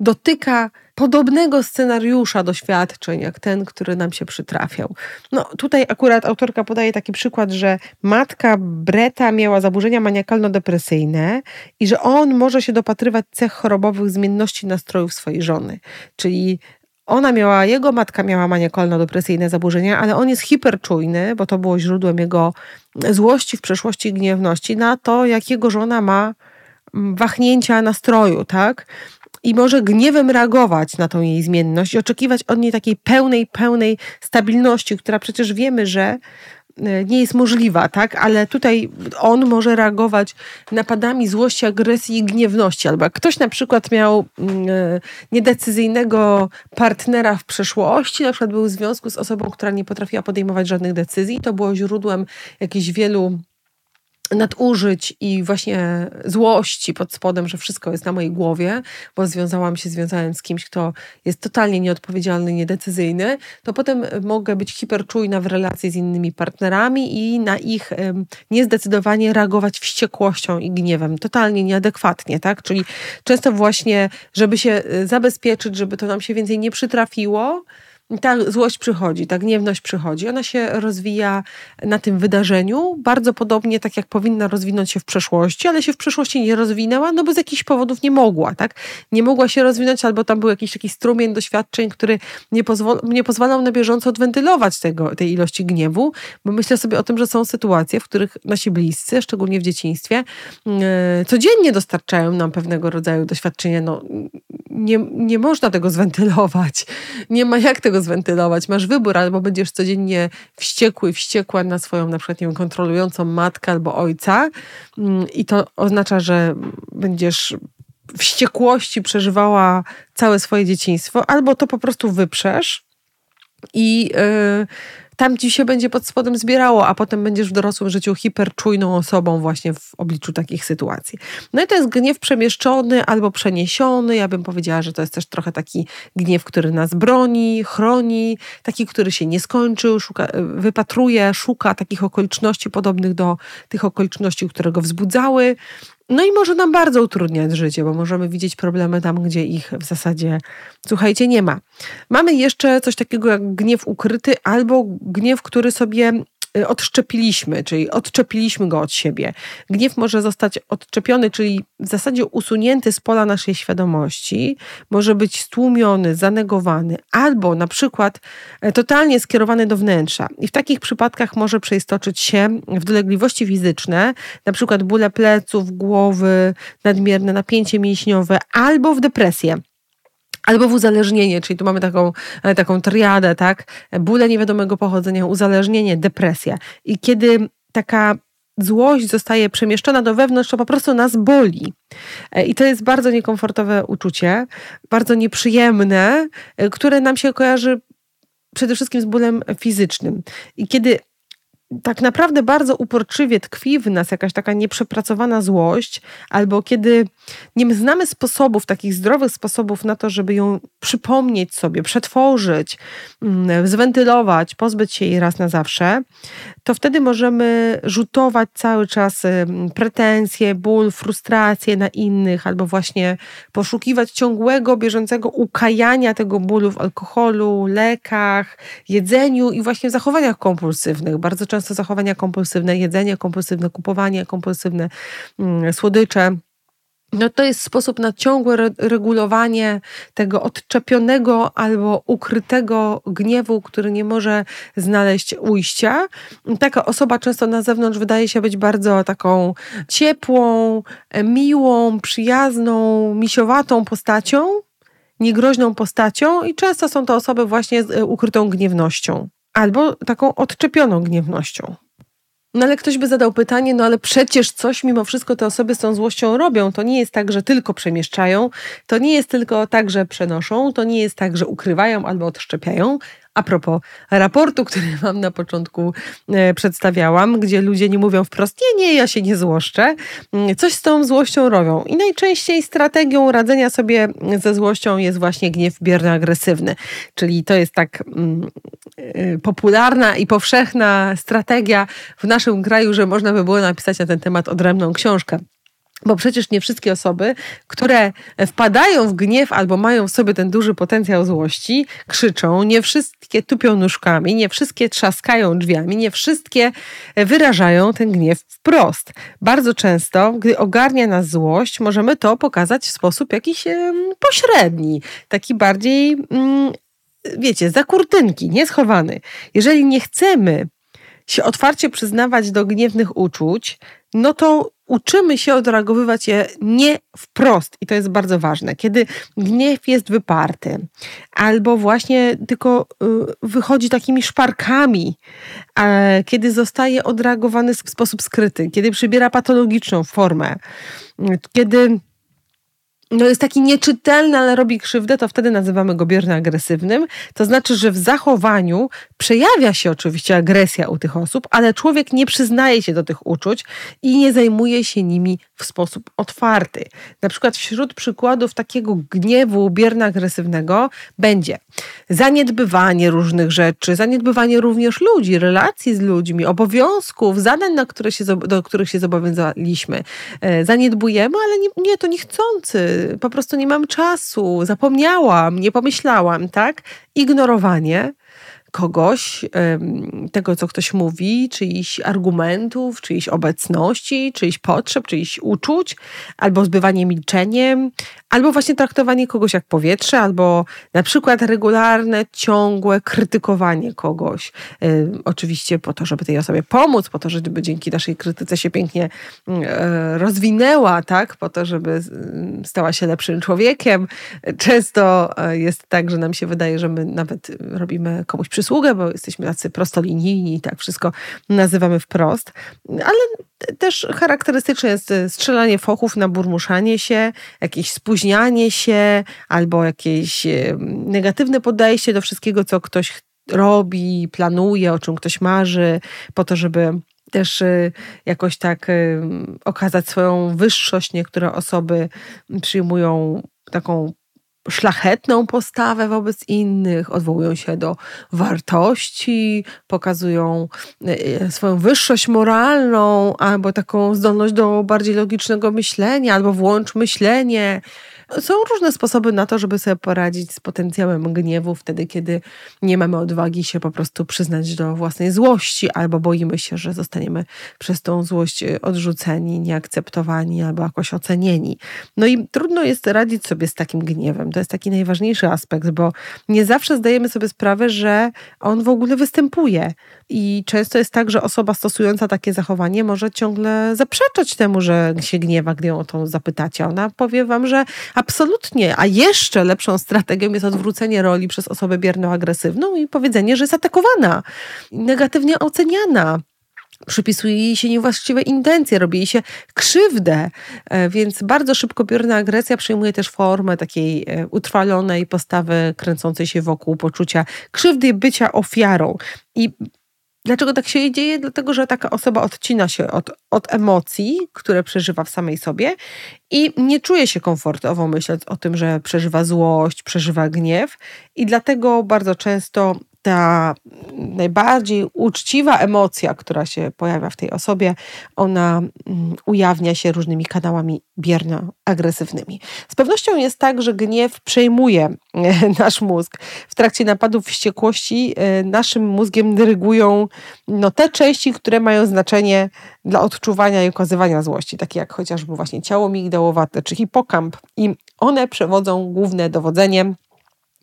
Speaker 1: dotyka podobnego scenariusza doświadczeń, jak ten, który nam się przytrafiał. No tutaj akurat autorka podaje taki przykład, że matka Breta miała zaburzenia maniakalno-depresyjne i że on może się dopatrywać cech chorobowych zmienności nastrojów swojej żony. Czyli ona miała, jego matka miała maniakalno-depresyjne zaburzenia, ale on jest hiperczujny, bo to było źródłem jego złości w przeszłości i gniewności na to, jak jego żona ma wahnięcia nastroju, tak? I może gniewem reagować na tą jej zmienność i oczekiwać od niej takiej pełnej, pełnej stabilności, która przecież wiemy, że e, nie jest możliwa, tak? Ale tutaj on może reagować napadami złości, agresji i gniewności. Albo ktoś na przykład miał mm, e, niedecyzyjnego partnera w przeszłości, na przykład był w związku z osobą, która nie potrafiła podejmować żadnych decyzji, to było źródłem jakichś wielu nadużyć i właśnie złości pod spodem, że wszystko jest na mojej głowie, bo związałam się, związałem z kimś, kto jest totalnie nieodpowiedzialny, niedecyzyjny, to potem mogę być hiperczujna w relacji z innymi partnerami i na ich niezdecydowanie reagować wściekłością i gniewem, totalnie nieadekwatnie, tak? Czyli często właśnie, żeby się e, zabezpieczyć, żeby to nam się więcej nie przytrafiło, ta złość przychodzi, ta gniewność przychodzi. Ona się rozwija na tym wydarzeniu, bardzo podobnie tak jak powinna rozwinąć się w przeszłości, ale się w przeszłości nie rozwinęła, no bo z jakichś powodów nie mogła, tak? Nie mogła się rozwinąć, albo tam był jakiś taki strumień doświadczeń, który nie, pozwol, nie pozwalał na bieżąco odwentylować tego, tej ilości gniewu, bo myślę sobie o tym, że są sytuacje, w których nasi bliscy, szczególnie w dzieciństwie, yy, codziennie dostarczają nam pewnego rodzaju doświadczenia, no nie, nie można tego zwentylować, nie ma jak tego tego zwentylować. Masz wybór, albo będziesz codziennie wściekły, wściekła na swoją na przykład nie wiem, kontrolującą matkę albo ojca mm, i to oznacza, że będziesz wściekłości przeżywała całe swoje dzieciństwo, albo to po prostu wyprzesz i yy, tam ci się będzie pod spodem zbierało, a potem będziesz w dorosłym życiu hiperczujną osobą właśnie w obliczu takich sytuacji. No i to jest gniew przemieszczony albo przeniesiony. Ja bym powiedziała, że to jest też trochę taki gniew, który nas broni, chroni, taki, który się nie skończył, szuka, wypatruje, szuka takich okoliczności podobnych do tych okoliczności, które go wzbudzały. No i może nam bardzo utrudniać życie, bo możemy widzieć problemy tam, gdzie ich w zasadzie, słuchajcie, nie ma. Mamy jeszcze coś takiego jak gniew ukryty albo gniew, który sobie odszczepiliśmy, czyli odczepiliśmy go od siebie. Gniew może zostać odczepiony, czyli w zasadzie usunięty z pola naszej świadomości, może być stłumiony, zanegowany, albo na przykład e, totalnie skierowany do wnętrza. I w takich przypadkach może przeistoczyć się w dolegliwości fizyczne, na przykład bóle pleców, głowy, nadmierne napięcie mięśniowe, albo w depresję. Albo w uzależnienie, czyli tu mamy taką, e, taką triadę, tak? Bóle niewiadomego pochodzenia, uzależnienie, depresja. I kiedy taka złość zostaje przemieszczona do wewnątrz, to po prostu nas boli. E, I to jest bardzo niekomfortowe uczucie, bardzo nieprzyjemne, e, które nam się kojarzy przede wszystkim z bólem fizycznym. I kiedy tak naprawdę bardzo uporczywie tkwi w nas jakaś taka nieprzepracowana złość, albo kiedy nie znamy sposobów, takich zdrowych sposobów na to, żeby ją przypomnieć sobie, przetworzyć, mm, zwentylować, pozbyć się jej raz na zawsze, to wtedy możemy rzutować cały czas pretensje, ból, frustrację na innych, albo właśnie poszukiwać ciągłego, bieżącego ukajania tego bólu w alkoholu, lekach, jedzeniu i właśnie w zachowaniach kompulsywnych. Bardzo często zachowania kompulsywne, jedzenie kompulsywne, kupowanie kompulsywne, mm, słodycze no to jest sposób na ciągłe regulowanie tego odczepionego albo ukrytego gniewu, który nie może znaleźć ujścia. Taka osoba często na zewnątrz wydaje się być bardzo taką ciepłą, miłą, przyjazną, misiowatą postacią, niegroźną postacią i często są to osoby właśnie z ukrytą gniewnością albo taką odczepioną gniewnością. No ale ktoś by zadał pytanie, no ale przecież coś mimo wszystko te osoby z tą złością robią. To nie jest tak, że tylko przemieszczają, to nie jest tylko tak, że przenoszą, to nie jest tak, że ukrywają albo odszczepiają, a propos raportu, który Wam na początku e, przedstawiałam, gdzie ludzie nie mówią wprost, nie, nie, ja się nie złoszczę, mm, coś z tą złością robią. I najczęściej strategią radzenia sobie ze złością jest właśnie gniew bierno-agresywny. Czyli to jest tak mm, y, popularna i powszechna strategia w naszym kraju, że można by było napisać na ten temat odrębną książkę. Bo przecież nie wszystkie osoby, które wpadają w gniew albo mają w sobie ten duży potencjał złości, krzyczą, nie wszystkie tupią nóżkami, nie wszystkie trzaskają drzwiami, nie wszystkie wyrażają ten gniew wprost. Bardzo często, gdy ogarnia nas złość, możemy to pokazać w sposób jakiś pośredni, taki bardziej, mm, wiecie, za kurtynki, nieschowany. Jeżeli nie chcemy się otwarcie przyznawać do gniewnych uczuć, no to uczymy się odreagowywać je nie wprost i to jest bardzo ważne. Kiedy gniew jest wyparty albo właśnie tylko y, wychodzi takimi szparkami, kiedy zostaje odreagowany w sposób skryty, kiedy przybiera patologiczną formę, kiedy no jest taki nieczytelny, ale robi krzywdę, to wtedy nazywamy go bierno-agresywnym. To znaczy, że w zachowaniu przejawia się oczywiście agresja u tych osób, ale człowiek nie przyznaje się do tych uczuć i nie zajmuje się nimi w sposób otwarty. Na przykład wśród przykładów takiego gniewu bierno-agresywnego będzie zaniedbywanie różnych rzeczy, zaniedbywanie również ludzi, relacji z ludźmi, obowiązków, zadań, na które się, do których się zobowiązaliśmy. E, zaniedbujemy, ale nie, nie to niechcący po prostu nie mam czasu, zapomniałam, nie pomyślałam, tak? Ignorowanie kogoś, tego co ktoś mówi, czyichś argumentów, czyichś obecności, czyichś potrzeb, czyichś uczuć, albo zbywanie milczeniem, albo właśnie traktowanie kogoś jak powietrze, albo na przykład regularne, ciągłe krytykowanie kogoś. Oczywiście po to, żeby tej osobie pomóc, po to, żeby dzięki naszej krytyce się pięknie mm, e, rozwinęła, tak? Po to, żeby stała się lepszym człowiekiem. Często e, jest tak, że nam się wydaje, że my nawet robimy komuś przysługę, przysługę, bo jesteśmy tacy prostolinijni i tak wszystko nazywamy wprost, ale też charakterystyczne jest e, strzelanie fochów na burmuszanie się, jakieś spóźnianie się albo jakieś e, negatywne podejście do wszystkiego, co ktoś robi, planuje, o czym ktoś marzy, po to, żeby też e, jakoś tak okazać swoją wyższość. Niektóre osoby przyjmują taką szlachetną postawę wobec innych, odwołują się do wartości, pokazują e, e, swoją wyższość moralną, albo taką zdolność do bardziej logicznego myślenia, albo włącz myślenie. Są różne sposoby na to, żeby sobie poradzić z potencjałem gniewu wtedy, kiedy nie mamy odwagi się po prostu przyznać do własnej złości, albo boimy się, że zostaniemy przez tą złość e, odrzuceni, nieakceptowani albo jakoś ocenieni. No i trudno jest radzić sobie z takim gniewem. To jest taki najważniejszy aspekt, bo nie zawsze zdajemy sobie sprawę, że on w ogóle występuje. I często jest tak, że osoba stosująca takie zachowanie może ciągle zaprzeczać temu, że się gniewa, gdy ją o to zapytacie. Ona powie wam, że absolutnie, a jeszcze lepszą strategią jest odwrócenie roli przez osobę bierną agresywną i powiedzenie, że jest atakowana, negatywnie oceniana przypisuje jej się niewłaściwe intencje, robi jej się krzywdę, e, więc bardzo szybko bierna agresja przyjmuje też formę takiej e, utrwalonej postawy kręcącej się wokół poczucia krzywdy i bycia ofiarą. I Dlaczego tak się dzieje? Dlatego, że taka osoba odcina się od, od emocji, które przeżywa w samej sobie i nie czuje się komfortowo myśląc o tym, że przeżywa złość, przeżywa gniew, i dlatego bardzo często ta najbardziej uczciwa emocja, która się pojawia w tej osobie, ona mm, ujawnia się różnymi kanałami bierno-agresywnymi. Z pewnością jest tak, że gniew przejmuje nasz mózg. W trakcie napadów wściekłości e, naszym mózgiem dyrygują no, te części, które mają znaczenie dla odczuwania i okazywania złości, takie jak chociażby właśnie ciało migdałowate czy hipokamp. I one przewodzą główne dowodzenie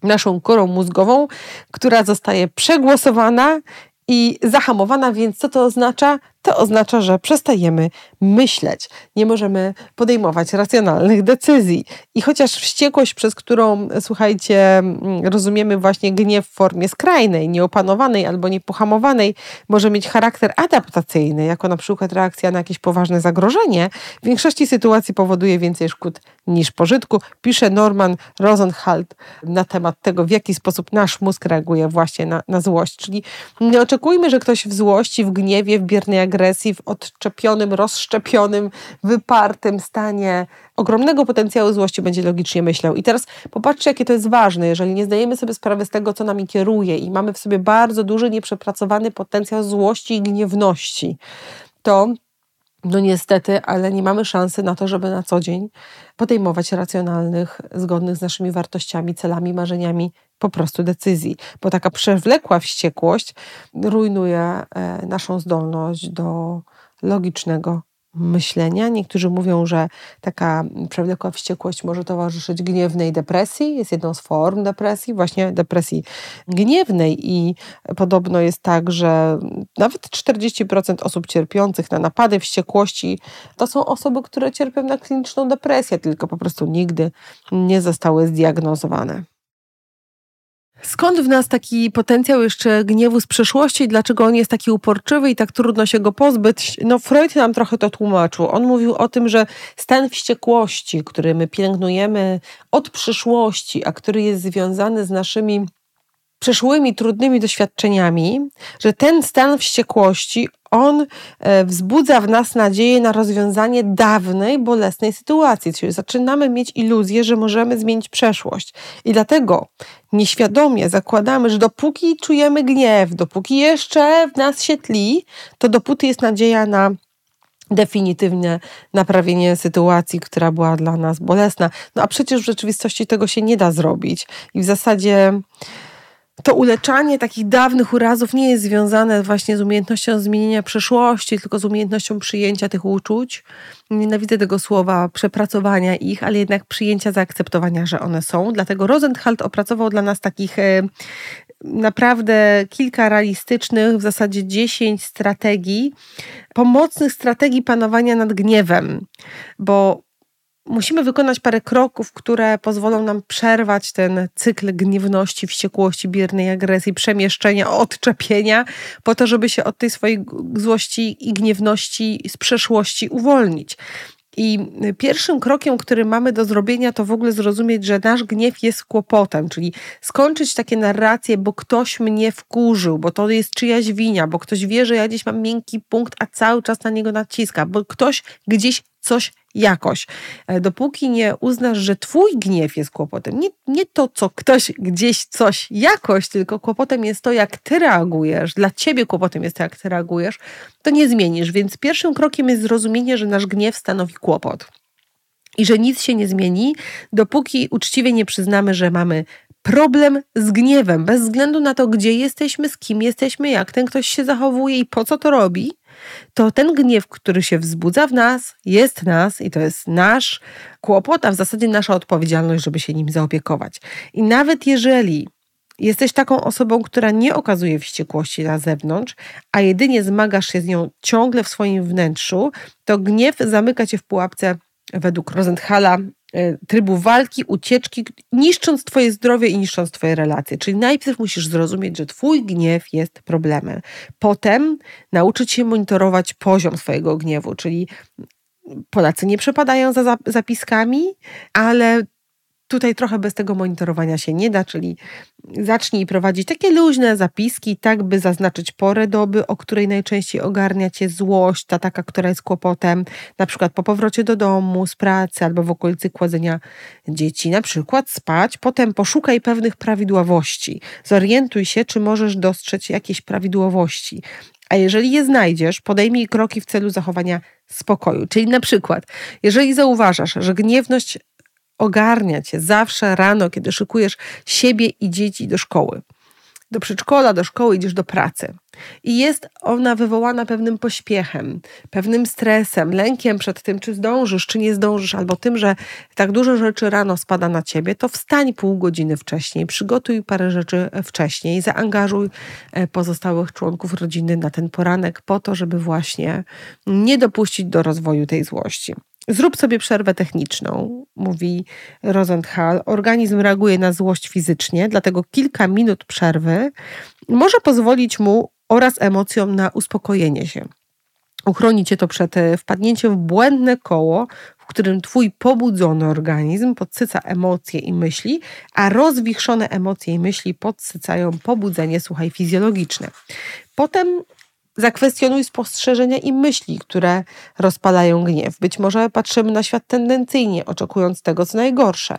Speaker 1: naszą korą mózgową, która zostaje przegłosowana i zahamowana, więc co to oznacza? To oznacza, że przestajemy myśleć, nie możemy podejmować racjonalnych decyzji. I chociaż wściekłość, przez którą, słuchajcie, mm, rozumiemy właśnie gniew w formie skrajnej, nieopanowanej albo niepohamowanej, może mieć charakter adaptacyjny, jako na przykład reakcja na jakieś poważne zagrożenie, w większości sytuacji powoduje więcej szkód niż pożytku, pisze Norman Rosenhalt na temat tego, w jaki sposób nasz mózg reaguje właśnie na, na złość. Czyli nie oczekujmy, że ktoś w złości, w gniewie, w biernej agresji, w odczepionym, rozszczepionym, wypartym stanie ogromnego potencjału złości będzie logicznie myślał. I teraz popatrzcie, jakie to jest ważne, jeżeli nie zdajemy sobie sprawy z tego, co nami kieruje i mamy w sobie bardzo duży, nieprzepracowany potencjał złości i gniewności, to no niestety, ale nie mamy szansy na to, żeby na co dzień podejmować racjonalnych, zgodnych z naszymi wartościami, celami, marzeniami po prostu decyzji, bo taka przewlekła wściekłość rujnuje e, naszą zdolność do logicznego myślenia. Niektórzy mówią, że taka przewlekła wściekłość może towarzyszyć gniewnej depresji, jest jedną z form depresji, właśnie depresji gniewnej i podobno jest tak, że nawet 40% osób cierpiących na napady wściekłości to są osoby, które cierpią na kliniczną depresję, tylko po prostu nigdy nie zostały zdiagnozowane. Skąd w nas taki potencjał jeszcze gniewu z przeszłości? Dlaczego on jest taki uporczywy i tak trudno się go pozbyć? No Freud nam trochę to tłumaczył. On mówił o tym, że stan wściekłości, który my pielęgnujemy od przyszłości, a który jest związany z naszymi przeszłymi, trudnymi doświadczeniami, że ten stan wściekłości, on e, wzbudza w nas nadzieję na rozwiązanie dawnej, bolesnej sytuacji. Czyli zaczynamy mieć iluzję, że możemy zmienić przeszłość. I dlatego nieświadomie zakładamy, że dopóki czujemy gniew, dopóki jeszcze w nas się tli, to dopóty jest nadzieja na definitywne naprawienie sytuacji, która była dla nas bolesna. No a przecież w rzeczywistości tego się nie da zrobić. I w zasadzie to uleczanie takich dawnych urazów nie jest związane właśnie z umiejętnością zmienienia przeszłości, tylko z umiejętnością przyjęcia tych uczuć. Nienawidzę tego słowa, przepracowania ich, ale jednak przyjęcia, zaakceptowania, że one są. Dlatego Rosenthal opracował dla nas takich e, naprawdę kilka realistycznych, w zasadzie dziesięć strategii, pomocnych strategii panowania nad gniewem, bo musimy wykonać parę kroków, które pozwolą nam przerwać ten cykl gniewności, wściekłości, biernej agresji, przemieszczenia, odczepienia, po to, żeby się od tej swojej złości i gniewności z przeszłości uwolnić. I pierwszym krokiem, który mamy do zrobienia, to w ogóle zrozumieć, że nasz gniew jest kłopotem, czyli skończyć takie narracje, bo ktoś mnie wkurzył, bo to jest czyjaś winia, bo ktoś wie, że ja gdzieś mam miękki punkt, a cały czas na niego naciska, bo ktoś gdzieś coś jakoś. E, dopóki nie uznasz, że twój gniew jest kłopotem, nie, nie to, co ktoś gdzieś coś jakoś, tylko kłopotem jest to, jak ty reagujesz, dla ciebie kłopotem jest to, jak ty reagujesz, to nie zmienisz. Więc pierwszym krokiem jest zrozumienie, że nasz gniew stanowi kłopot. I że nic się nie zmieni, dopóki uczciwie nie przyznamy, że mamy problem z gniewem, bez względu na to, gdzie jesteśmy, z kim jesteśmy, jak ten ktoś się zachowuje i po co to robi, to ten gniew, który się wzbudza w nas, jest nas i to jest nasz kłopot, a w zasadzie nasza odpowiedzialność, żeby się nim zaopiekować. I nawet jeżeli jesteś taką osobą, która nie okazuje wściekłości na zewnątrz, a jedynie zmagasz się z nią ciągle w swoim wnętrzu, to gniew zamyka cię w pułapce według Rosenthala trybu walki, ucieczki, niszcząc Twoje zdrowie i niszcząc Twoje relacje. Czyli najpierw musisz zrozumieć, że Twój gniew jest problemem. Potem nauczyć się monitorować poziom swojego gniewu, czyli Polacy nie przepadają za zapiskami, ale Tutaj trochę bez tego monitorowania się nie da, czyli zacznij prowadzić takie luźne zapiski, tak by zaznaczyć porę doby, o której najczęściej ogarnia cię złość, ta taka, która jest kłopotem, na przykład po powrocie do domu, z pracy albo w okolicy kładzenia dzieci, na przykład spać. Potem poszukaj pewnych prawidłowości. Zorientuj się, czy możesz dostrzec jakieś prawidłowości. A jeżeli je znajdziesz, podejmij kroki w celu zachowania spokoju. Czyli na przykład, jeżeli zauważasz, że gniewność ogarnia cię zawsze rano, kiedy szykujesz siebie i dzieci do szkoły. Do przedszkola, do szkoły idziesz do pracy. I jest ona wywołana pewnym pośpiechem, pewnym stresem, lękiem przed tym, czy zdążysz, czy nie zdążysz, albo tym, że tak dużo rzeczy rano spada na ciebie, to wstań pół godziny wcześniej, przygotuj parę rzeczy wcześniej, zaangażuj e, pozostałych członków rodziny na ten poranek po to, żeby właśnie nie dopuścić do rozwoju tej złości. Zrób sobie przerwę techniczną, mówi Rosenthal. Organizm reaguje na złość fizycznie, dlatego kilka minut przerwy może pozwolić mu oraz emocjom na uspokojenie się. Uchroni cię to przed e, wpadnięciem w błędne koło, w którym twój pobudzony organizm podsyca emocje i myśli, a rozwichrzone emocje i myśli podsycają pobudzenie, słuchaj, fizjologiczne. Potem Zakwestionuj spostrzeżenia i myśli, które rozpalają gniew. Być może patrzymy na świat tendencyjnie, oczekując tego, co najgorsze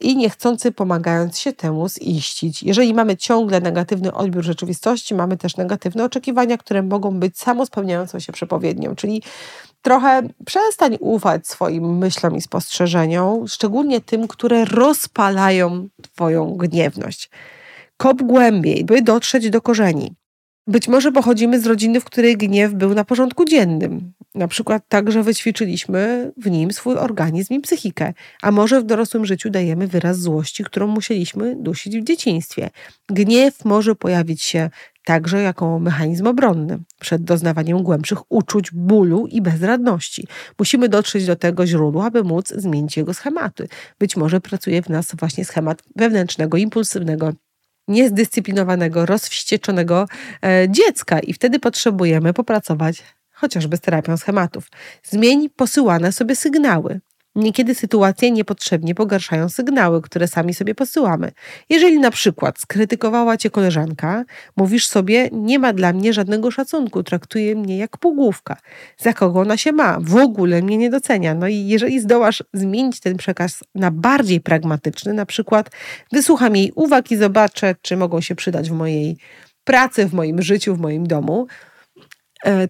Speaker 1: i niechcący pomagając się temu ziścić. Jeżeli mamy ciągle negatywny odbiór rzeczywistości, mamy też negatywne oczekiwania, które mogą być samospełniającą się przepowiednią, czyli trochę przestań ufać swoim myślom i spostrzeżeniom, szczególnie tym, które rozpalają Twoją gniewność. Kop głębiej, by dotrzeć do korzeni. Być może pochodzimy z rodziny, w której gniew był na porządku dziennym. Na przykład tak, że wyćwiczyliśmy w nim swój organizm i psychikę, a może w dorosłym życiu dajemy wyraz złości, którą musieliśmy dusić w dzieciństwie. Gniew może pojawić się także jako mechanizm obronny przed doznawaniem głębszych uczuć, bólu i bezradności. Musimy dotrzeć do tego źródła, aby móc zmienić jego schematy. Być może pracuje w nas właśnie schemat wewnętrznego, impulsywnego niezdyscyplinowanego, rozwścieczonego e, dziecka i wtedy potrzebujemy popracować chociażby z terapią schematów. Zmień posyłane sobie sygnały. Niekiedy sytuacje niepotrzebnie pogarszają sygnały, które sami sobie posyłamy. Jeżeli na przykład skrytykowała cię koleżanka, mówisz sobie, nie ma dla mnie żadnego szacunku, traktuje mnie jak półgłówka. Za kogo ona się ma? W ogóle mnie nie docenia. No i jeżeli zdołasz zmienić ten przekaz na bardziej pragmatyczny, na przykład wysłucham jej uwag i zobaczę, czy mogą się przydać w mojej pracy, w moim życiu, w moim domu,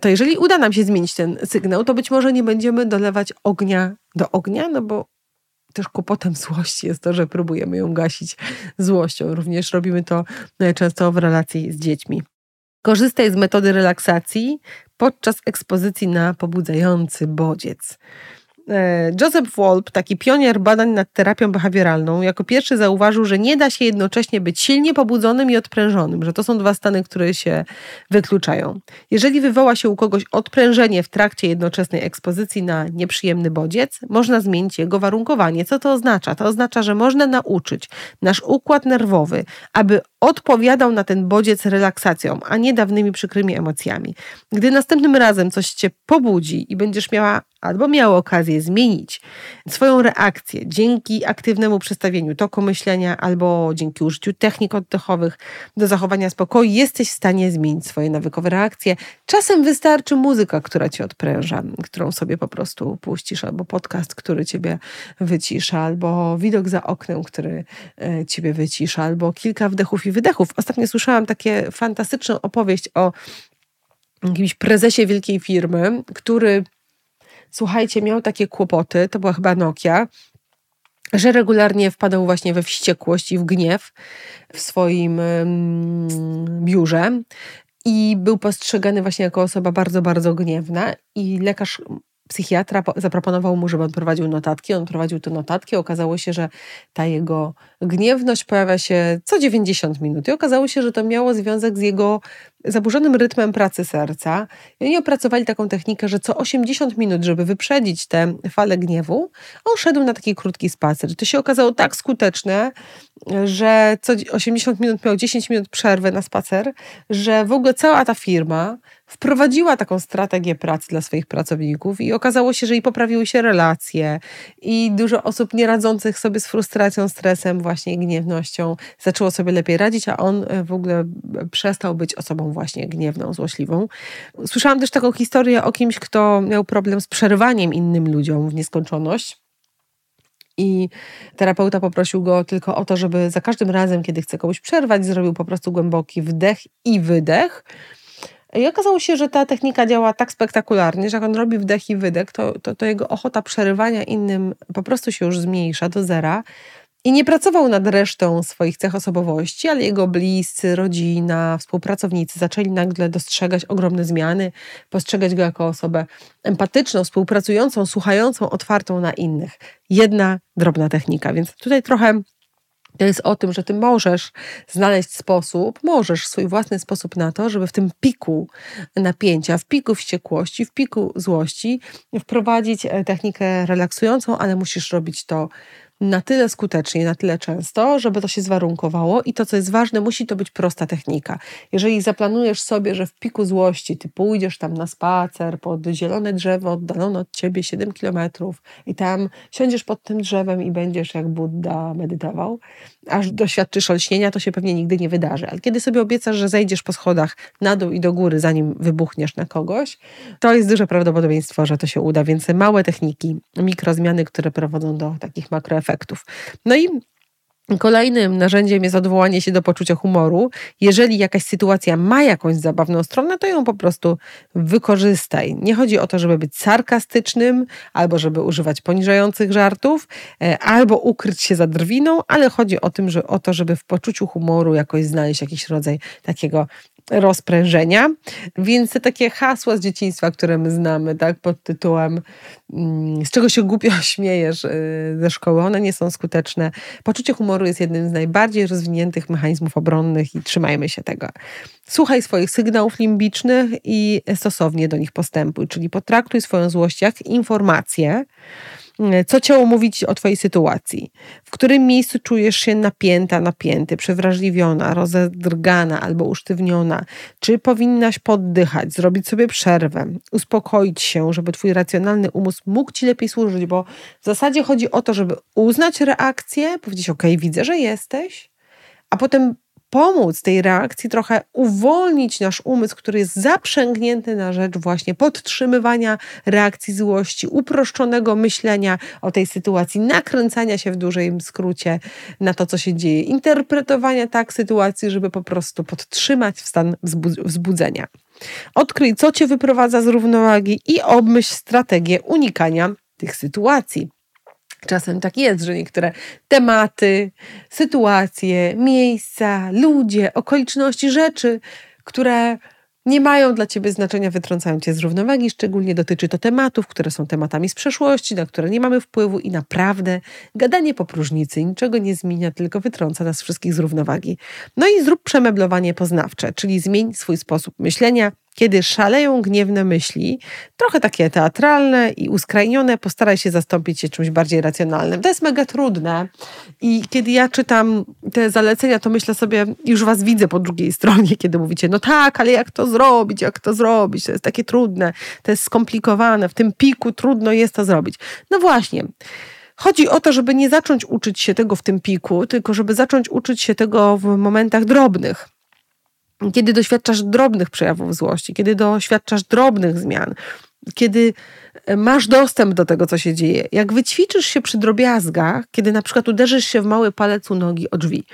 Speaker 1: to jeżeli uda nam się zmienić ten sygnał, to być może nie będziemy dolewać ognia do ognia, no bo też kłopotem złości jest to, że próbujemy ją gasić złością. Również robimy to e, często w relacji z dziećmi. Korzystaj z metody relaksacji podczas ekspozycji na pobudzający bodziec. E, Joseph Wolp, taki pionier badań nad terapią behawioralną, jako pierwszy zauważył, że nie da się jednocześnie być silnie pobudzonym i odprężonym, że to są dwa stany, które się wykluczają. Jeżeli wywoła się u kogoś odprężenie w trakcie jednoczesnej ekspozycji na nieprzyjemny bodziec, można zmienić jego warunkowanie. Co to oznacza? To oznacza, że można nauczyć nasz układ nerwowy, aby odpowiadał na ten bodziec relaksacją, a nie dawnymi przykrymi emocjami. Gdy następnym razem coś cię pobudzi i będziesz miała albo miał okazję zmienić swoją reakcję dzięki aktywnemu przestawieniu toku myślenia albo dzięki użyciu technik oddechowych do zachowania spokoju, jesteś w stanie zmienić swoje nawykowe reakcje. Czasem wystarczy muzyka, która cię odpręża, którą sobie po prostu puścisz, albo podcast, który ciebie wycisza, albo widok za oknem, który e, ciebie wycisza, albo kilka wdechów i wydechów. Ostatnio słyszałam takie fantastyczną opowieść o jakimś prezesie wielkiej firmy, który słuchajcie, miał takie kłopoty, to była chyba Nokia, że regularnie wpadał właśnie we wściekłość i w gniew w swoim biurze i był postrzegany właśnie jako osoba bardzo, bardzo gniewna i lekarz psychiatra zaproponował mu, żeby on prowadził notatki. On prowadził te notatki. Okazało się, że ta jego gniewność pojawia się co 90 minut. I okazało się, że to miało związek z jego zaburzonym rytmem pracy serca. I oni opracowali taką technikę, że co 80 minut, żeby wyprzedzić tę falę gniewu, on szedł na taki krótki spacer. To się okazało tak skuteczne, że co 80 minut miał 10 minut przerwy na spacer, że w ogóle cała ta firma wprowadziła taką strategię pracy dla swoich pracowników i okazało się, że i poprawiły się relacje i dużo osób nie radzących sobie z frustracją, stresem, właśnie gniewnością zaczęło sobie lepiej radzić, a on w ogóle przestał być osobą właśnie gniewną, złośliwą. Słyszałam też taką historię o kimś, kto miał problem z przerywaniem innym ludziom w nieskończoność. I terapeuta poprosił go tylko o to, żeby za każdym razem, kiedy chce komuś przerwać, zrobił po prostu głęboki wdech i wydech. I okazało się, że ta technika działa tak spektakularnie, że jak on robi wdech i wydech, to, to, to jego ochota przerywania innym po prostu się już zmniejsza do zera. I nie pracował nad resztą swoich cech osobowości, ale jego bliscy, rodzina, współpracownicy zaczęli nagle dostrzegać ogromne zmiany, postrzegać go jako osobę empatyczną, współpracującą, słuchającą, otwartą na innych. Jedna drobna technika, więc tutaj trochę to jest o tym, że ty możesz znaleźć sposób, możesz swój własny sposób na to, żeby w tym piku napięcia, w piku wściekłości, w piku złości wprowadzić e, technikę relaksującą, ale musisz robić to na tyle skutecznie, na tyle często, żeby to się zwarunkowało i to, co jest ważne, musi to być prosta technika. Jeżeli zaplanujesz sobie, że w piku złości ty pójdziesz tam na spacer pod zielone drzewo oddalone od ciebie 7 kilometrów i tam siądziesz pod tym drzewem i będziesz jak Buddha medytował, aż doświadczysz olśnienia, to się pewnie nigdy nie wydarzy. Ale kiedy sobie obiecasz, że zejdziesz po schodach na dół i do góry, zanim wybuchniesz na kogoś, to jest duże prawdopodobieństwo, że to się uda. Więc małe techniki, mikrozmiany, które prowadzą do takich makroefektów. No i Kolejnym narzędziem jest odwołanie się do poczucia humoru. Jeżeli jakaś sytuacja ma jakąś zabawną stronę, to ją po prostu wykorzystaj. Nie chodzi o to, żeby być sarkastycznym, albo żeby używać poniżających żartów, e, albo ukryć się za drwiną, ale chodzi o, tym, że, o to, żeby w poczuciu humoru jakoś znaleźć jakiś rodzaj takiego rozprężenia. Więc te takie hasła z dzieciństwa, które my znamy, tak, pod tytułem mm, z czego się głupio śmiejesz y, ze szkoły, one nie są skuteczne. Poczucie humoru jest jednym z najbardziej rozwiniętych mechanizmów obronnych i trzymajmy się tego. Słuchaj swoich sygnałów limbicznych i stosownie do nich postępuj, czyli potraktuj swoją złość jak informację, co ciało mówić o Twojej sytuacji, w którym miejscu czujesz się napięta, napięty, przewrażliwiona, rozedrgana albo usztywniona, czy powinnaś poddychać, zrobić sobie przerwę, uspokoić się, żeby Twój racjonalny umysł mógł Ci lepiej służyć, bo w zasadzie chodzi o to, żeby uznać reakcję, powiedzieć: OK, widzę, że jesteś, a potem pomóc tej reakcji, trochę uwolnić nasz umysł, który jest zaprzęgnięty na rzecz właśnie podtrzymywania reakcji złości, uproszczonego myślenia o tej sytuacji, nakręcania się w dużym skrócie na to, co się dzieje, interpretowania tak sytuacji, żeby po prostu podtrzymać stan wzbudzenia. Odkryj, co cię wyprowadza z równowagi i obmyśl strategię unikania tych sytuacji. Czasem tak jest, że niektóre tematy, sytuacje, miejsca, ludzie, okoliczności, rzeczy, które nie mają dla ciebie znaczenia, wytrącają cię z równowagi. Szczególnie dotyczy to tematów, które są tematami z przeszłości, na które nie mamy wpływu i naprawdę gadanie po próżnicy niczego nie zmienia, tylko wytrąca nas wszystkich z równowagi. No i zrób przemeblowanie poznawcze, czyli zmień swój sposób myślenia, kiedy szaleją gniewne myśli, trochę takie teatralne i uskrajnione, postaraj się zastąpić je czymś bardziej racjonalnym. To jest mega trudne i kiedy ja czytam te zalecenia, to myślę sobie, już was widzę po drugiej stronie, kiedy mówicie, no tak, ale jak to zrobić, jak to zrobić, to jest takie trudne, to jest skomplikowane, w tym piku trudno jest to zrobić. No właśnie. Chodzi o to, żeby nie zacząć uczyć się tego w tym piku, tylko żeby zacząć uczyć się tego w momentach drobnych kiedy doświadczasz drobnych przejawów złości, kiedy doświadczasz drobnych zmian, kiedy e, masz dostęp do tego, co się dzieje, jak wyćwiczysz się przy drobiazgach, kiedy na przykład uderzysz się w mały palec u nogi o drzwi,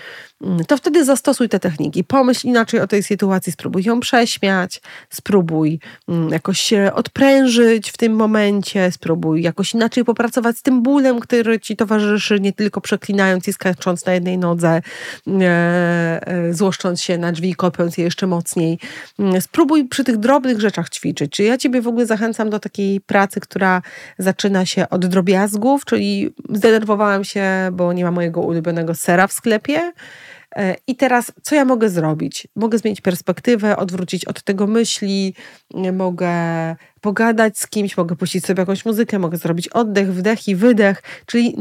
Speaker 1: to wtedy zastosuj te techniki. Pomyśl inaczej o tej sytuacji, spróbuj ją prześmiać, spróbuj mm, jakoś się odprężyć w tym momencie, spróbuj jakoś inaczej popracować z tym bólem, który ci towarzyszy, nie tylko przeklinając i skacząc na jednej nodze, e, e, złoszcząc się na drzwi, kopiąc je jeszcze mocniej. Mm, spróbuj przy tych drobnych rzeczach ćwiczyć. Czy ja ciebie w ogóle zachęcam do takiej pracy, która zaczyna się od drobiazgów, czyli zdenerwowałam się, bo nie ma mojego ulubionego sera w sklepie. E, I teraz, co ja mogę zrobić? Mogę zmienić perspektywę, odwrócić od tego myśli, mogę pogadać z kimś, mogę puścić sobie jakąś muzykę, mogę zrobić oddech, wdech i wydech, czyli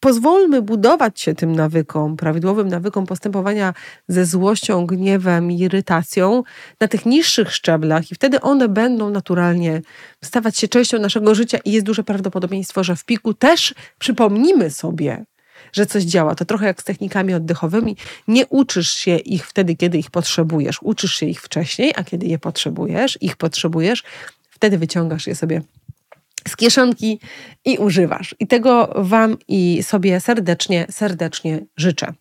Speaker 1: pozwólmy budować się tym nawykom, prawidłowym nawykom postępowania ze złością, gniewem i irytacją na tych niższych szczeblach i wtedy one będą naturalnie stawać się częścią naszego życia i jest duże prawdopodobieństwo, że w piku też przypomnimy sobie, że coś działa. To trochę jak z technikami oddechowymi. Nie uczysz się ich wtedy, kiedy ich potrzebujesz. Uczysz się ich wcześniej, a kiedy je potrzebujesz, ich potrzebujesz, wtedy wyciągasz je sobie z kieszonki i używasz. I tego Wam i sobie serdecznie, serdecznie życzę.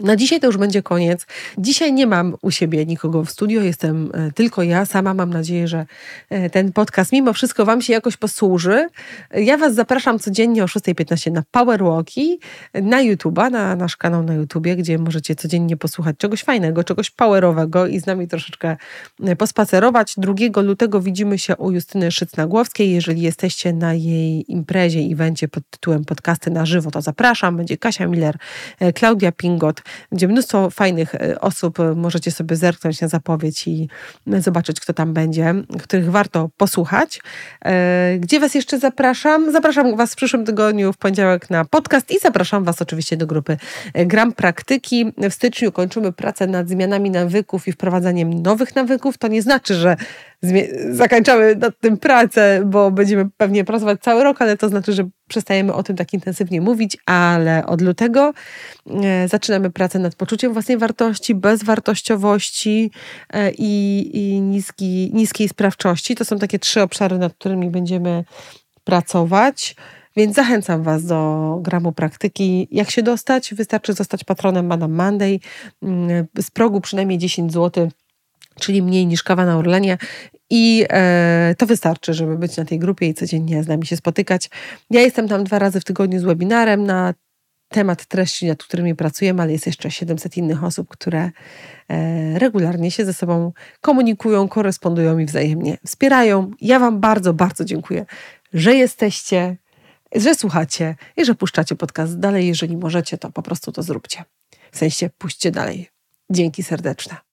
Speaker 1: Na dzisiaj to już będzie koniec. Dzisiaj nie mam u siebie nikogo w studio, jestem e, tylko ja sama. Mam nadzieję, że e, ten podcast mimo wszystko Wam się jakoś posłuży. Ja Was zapraszam codziennie o 6.15 na Powerwalki, na YouTube'a, na nasz kanał na YouTubie, gdzie możecie codziennie posłuchać czegoś fajnego, czegoś powerowego i z nami troszeczkę e, pospacerować. 2 lutego widzimy się u Justyny Szycnagłowskiej. Jeżeli jesteście na jej imprezie, evencie pod tytułem Podcasty na żywo, to zapraszam. Będzie Kasia Miller, Klaudia Pingot, gdzie mnóstwo fajnych e, osób, e, możecie sobie zerknąć na zapowiedź i zobaczyć, kto tam będzie, których warto posłuchać. E, gdzie Was jeszcze zapraszam? Zapraszam Was w przyszłym tygodniu, w poniedziałek na podcast i zapraszam Was oczywiście do grupy Gram Praktyki. W styczniu kończymy pracę nad zmianami nawyków i wprowadzaniem nowych nawyków. To nie znaczy, że zakończamy nad tym pracę, bo będziemy pewnie pracować cały rok, ale to znaczy, że przestajemy o tym tak intensywnie mówić, ale od lutego e, zaczynamy pracę nad poczuciem własnej wartości, bezwartościowości e, i, i niski, niskiej sprawczości. To są takie trzy obszary, nad którymi będziemy pracować. Więc zachęcam Was do gramu praktyki. Jak się dostać? Wystarczy zostać patronem Madame Monday. Mm, z progu przynajmniej 10 zł czyli mniej niż kawa na Orlenie. I e, to wystarczy, żeby być na tej grupie i codziennie z nami się spotykać. Ja jestem tam dwa razy w tygodniu z webinarem na temat treści, nad którymi pracujemy, ale jest jeszcze 700 innych osób, które e, regularnie się ze sobą komunikują, korespondują i wzajemnie wspierają. Ja Wam bardzo, bardzo dziękuję, że jesteście, że słuchacie i że puszczacie podcast dalej. Jeżeli możecie, to po prostu to zróbcie. W sensie puśćcie dalej. Dzięki serdeczne.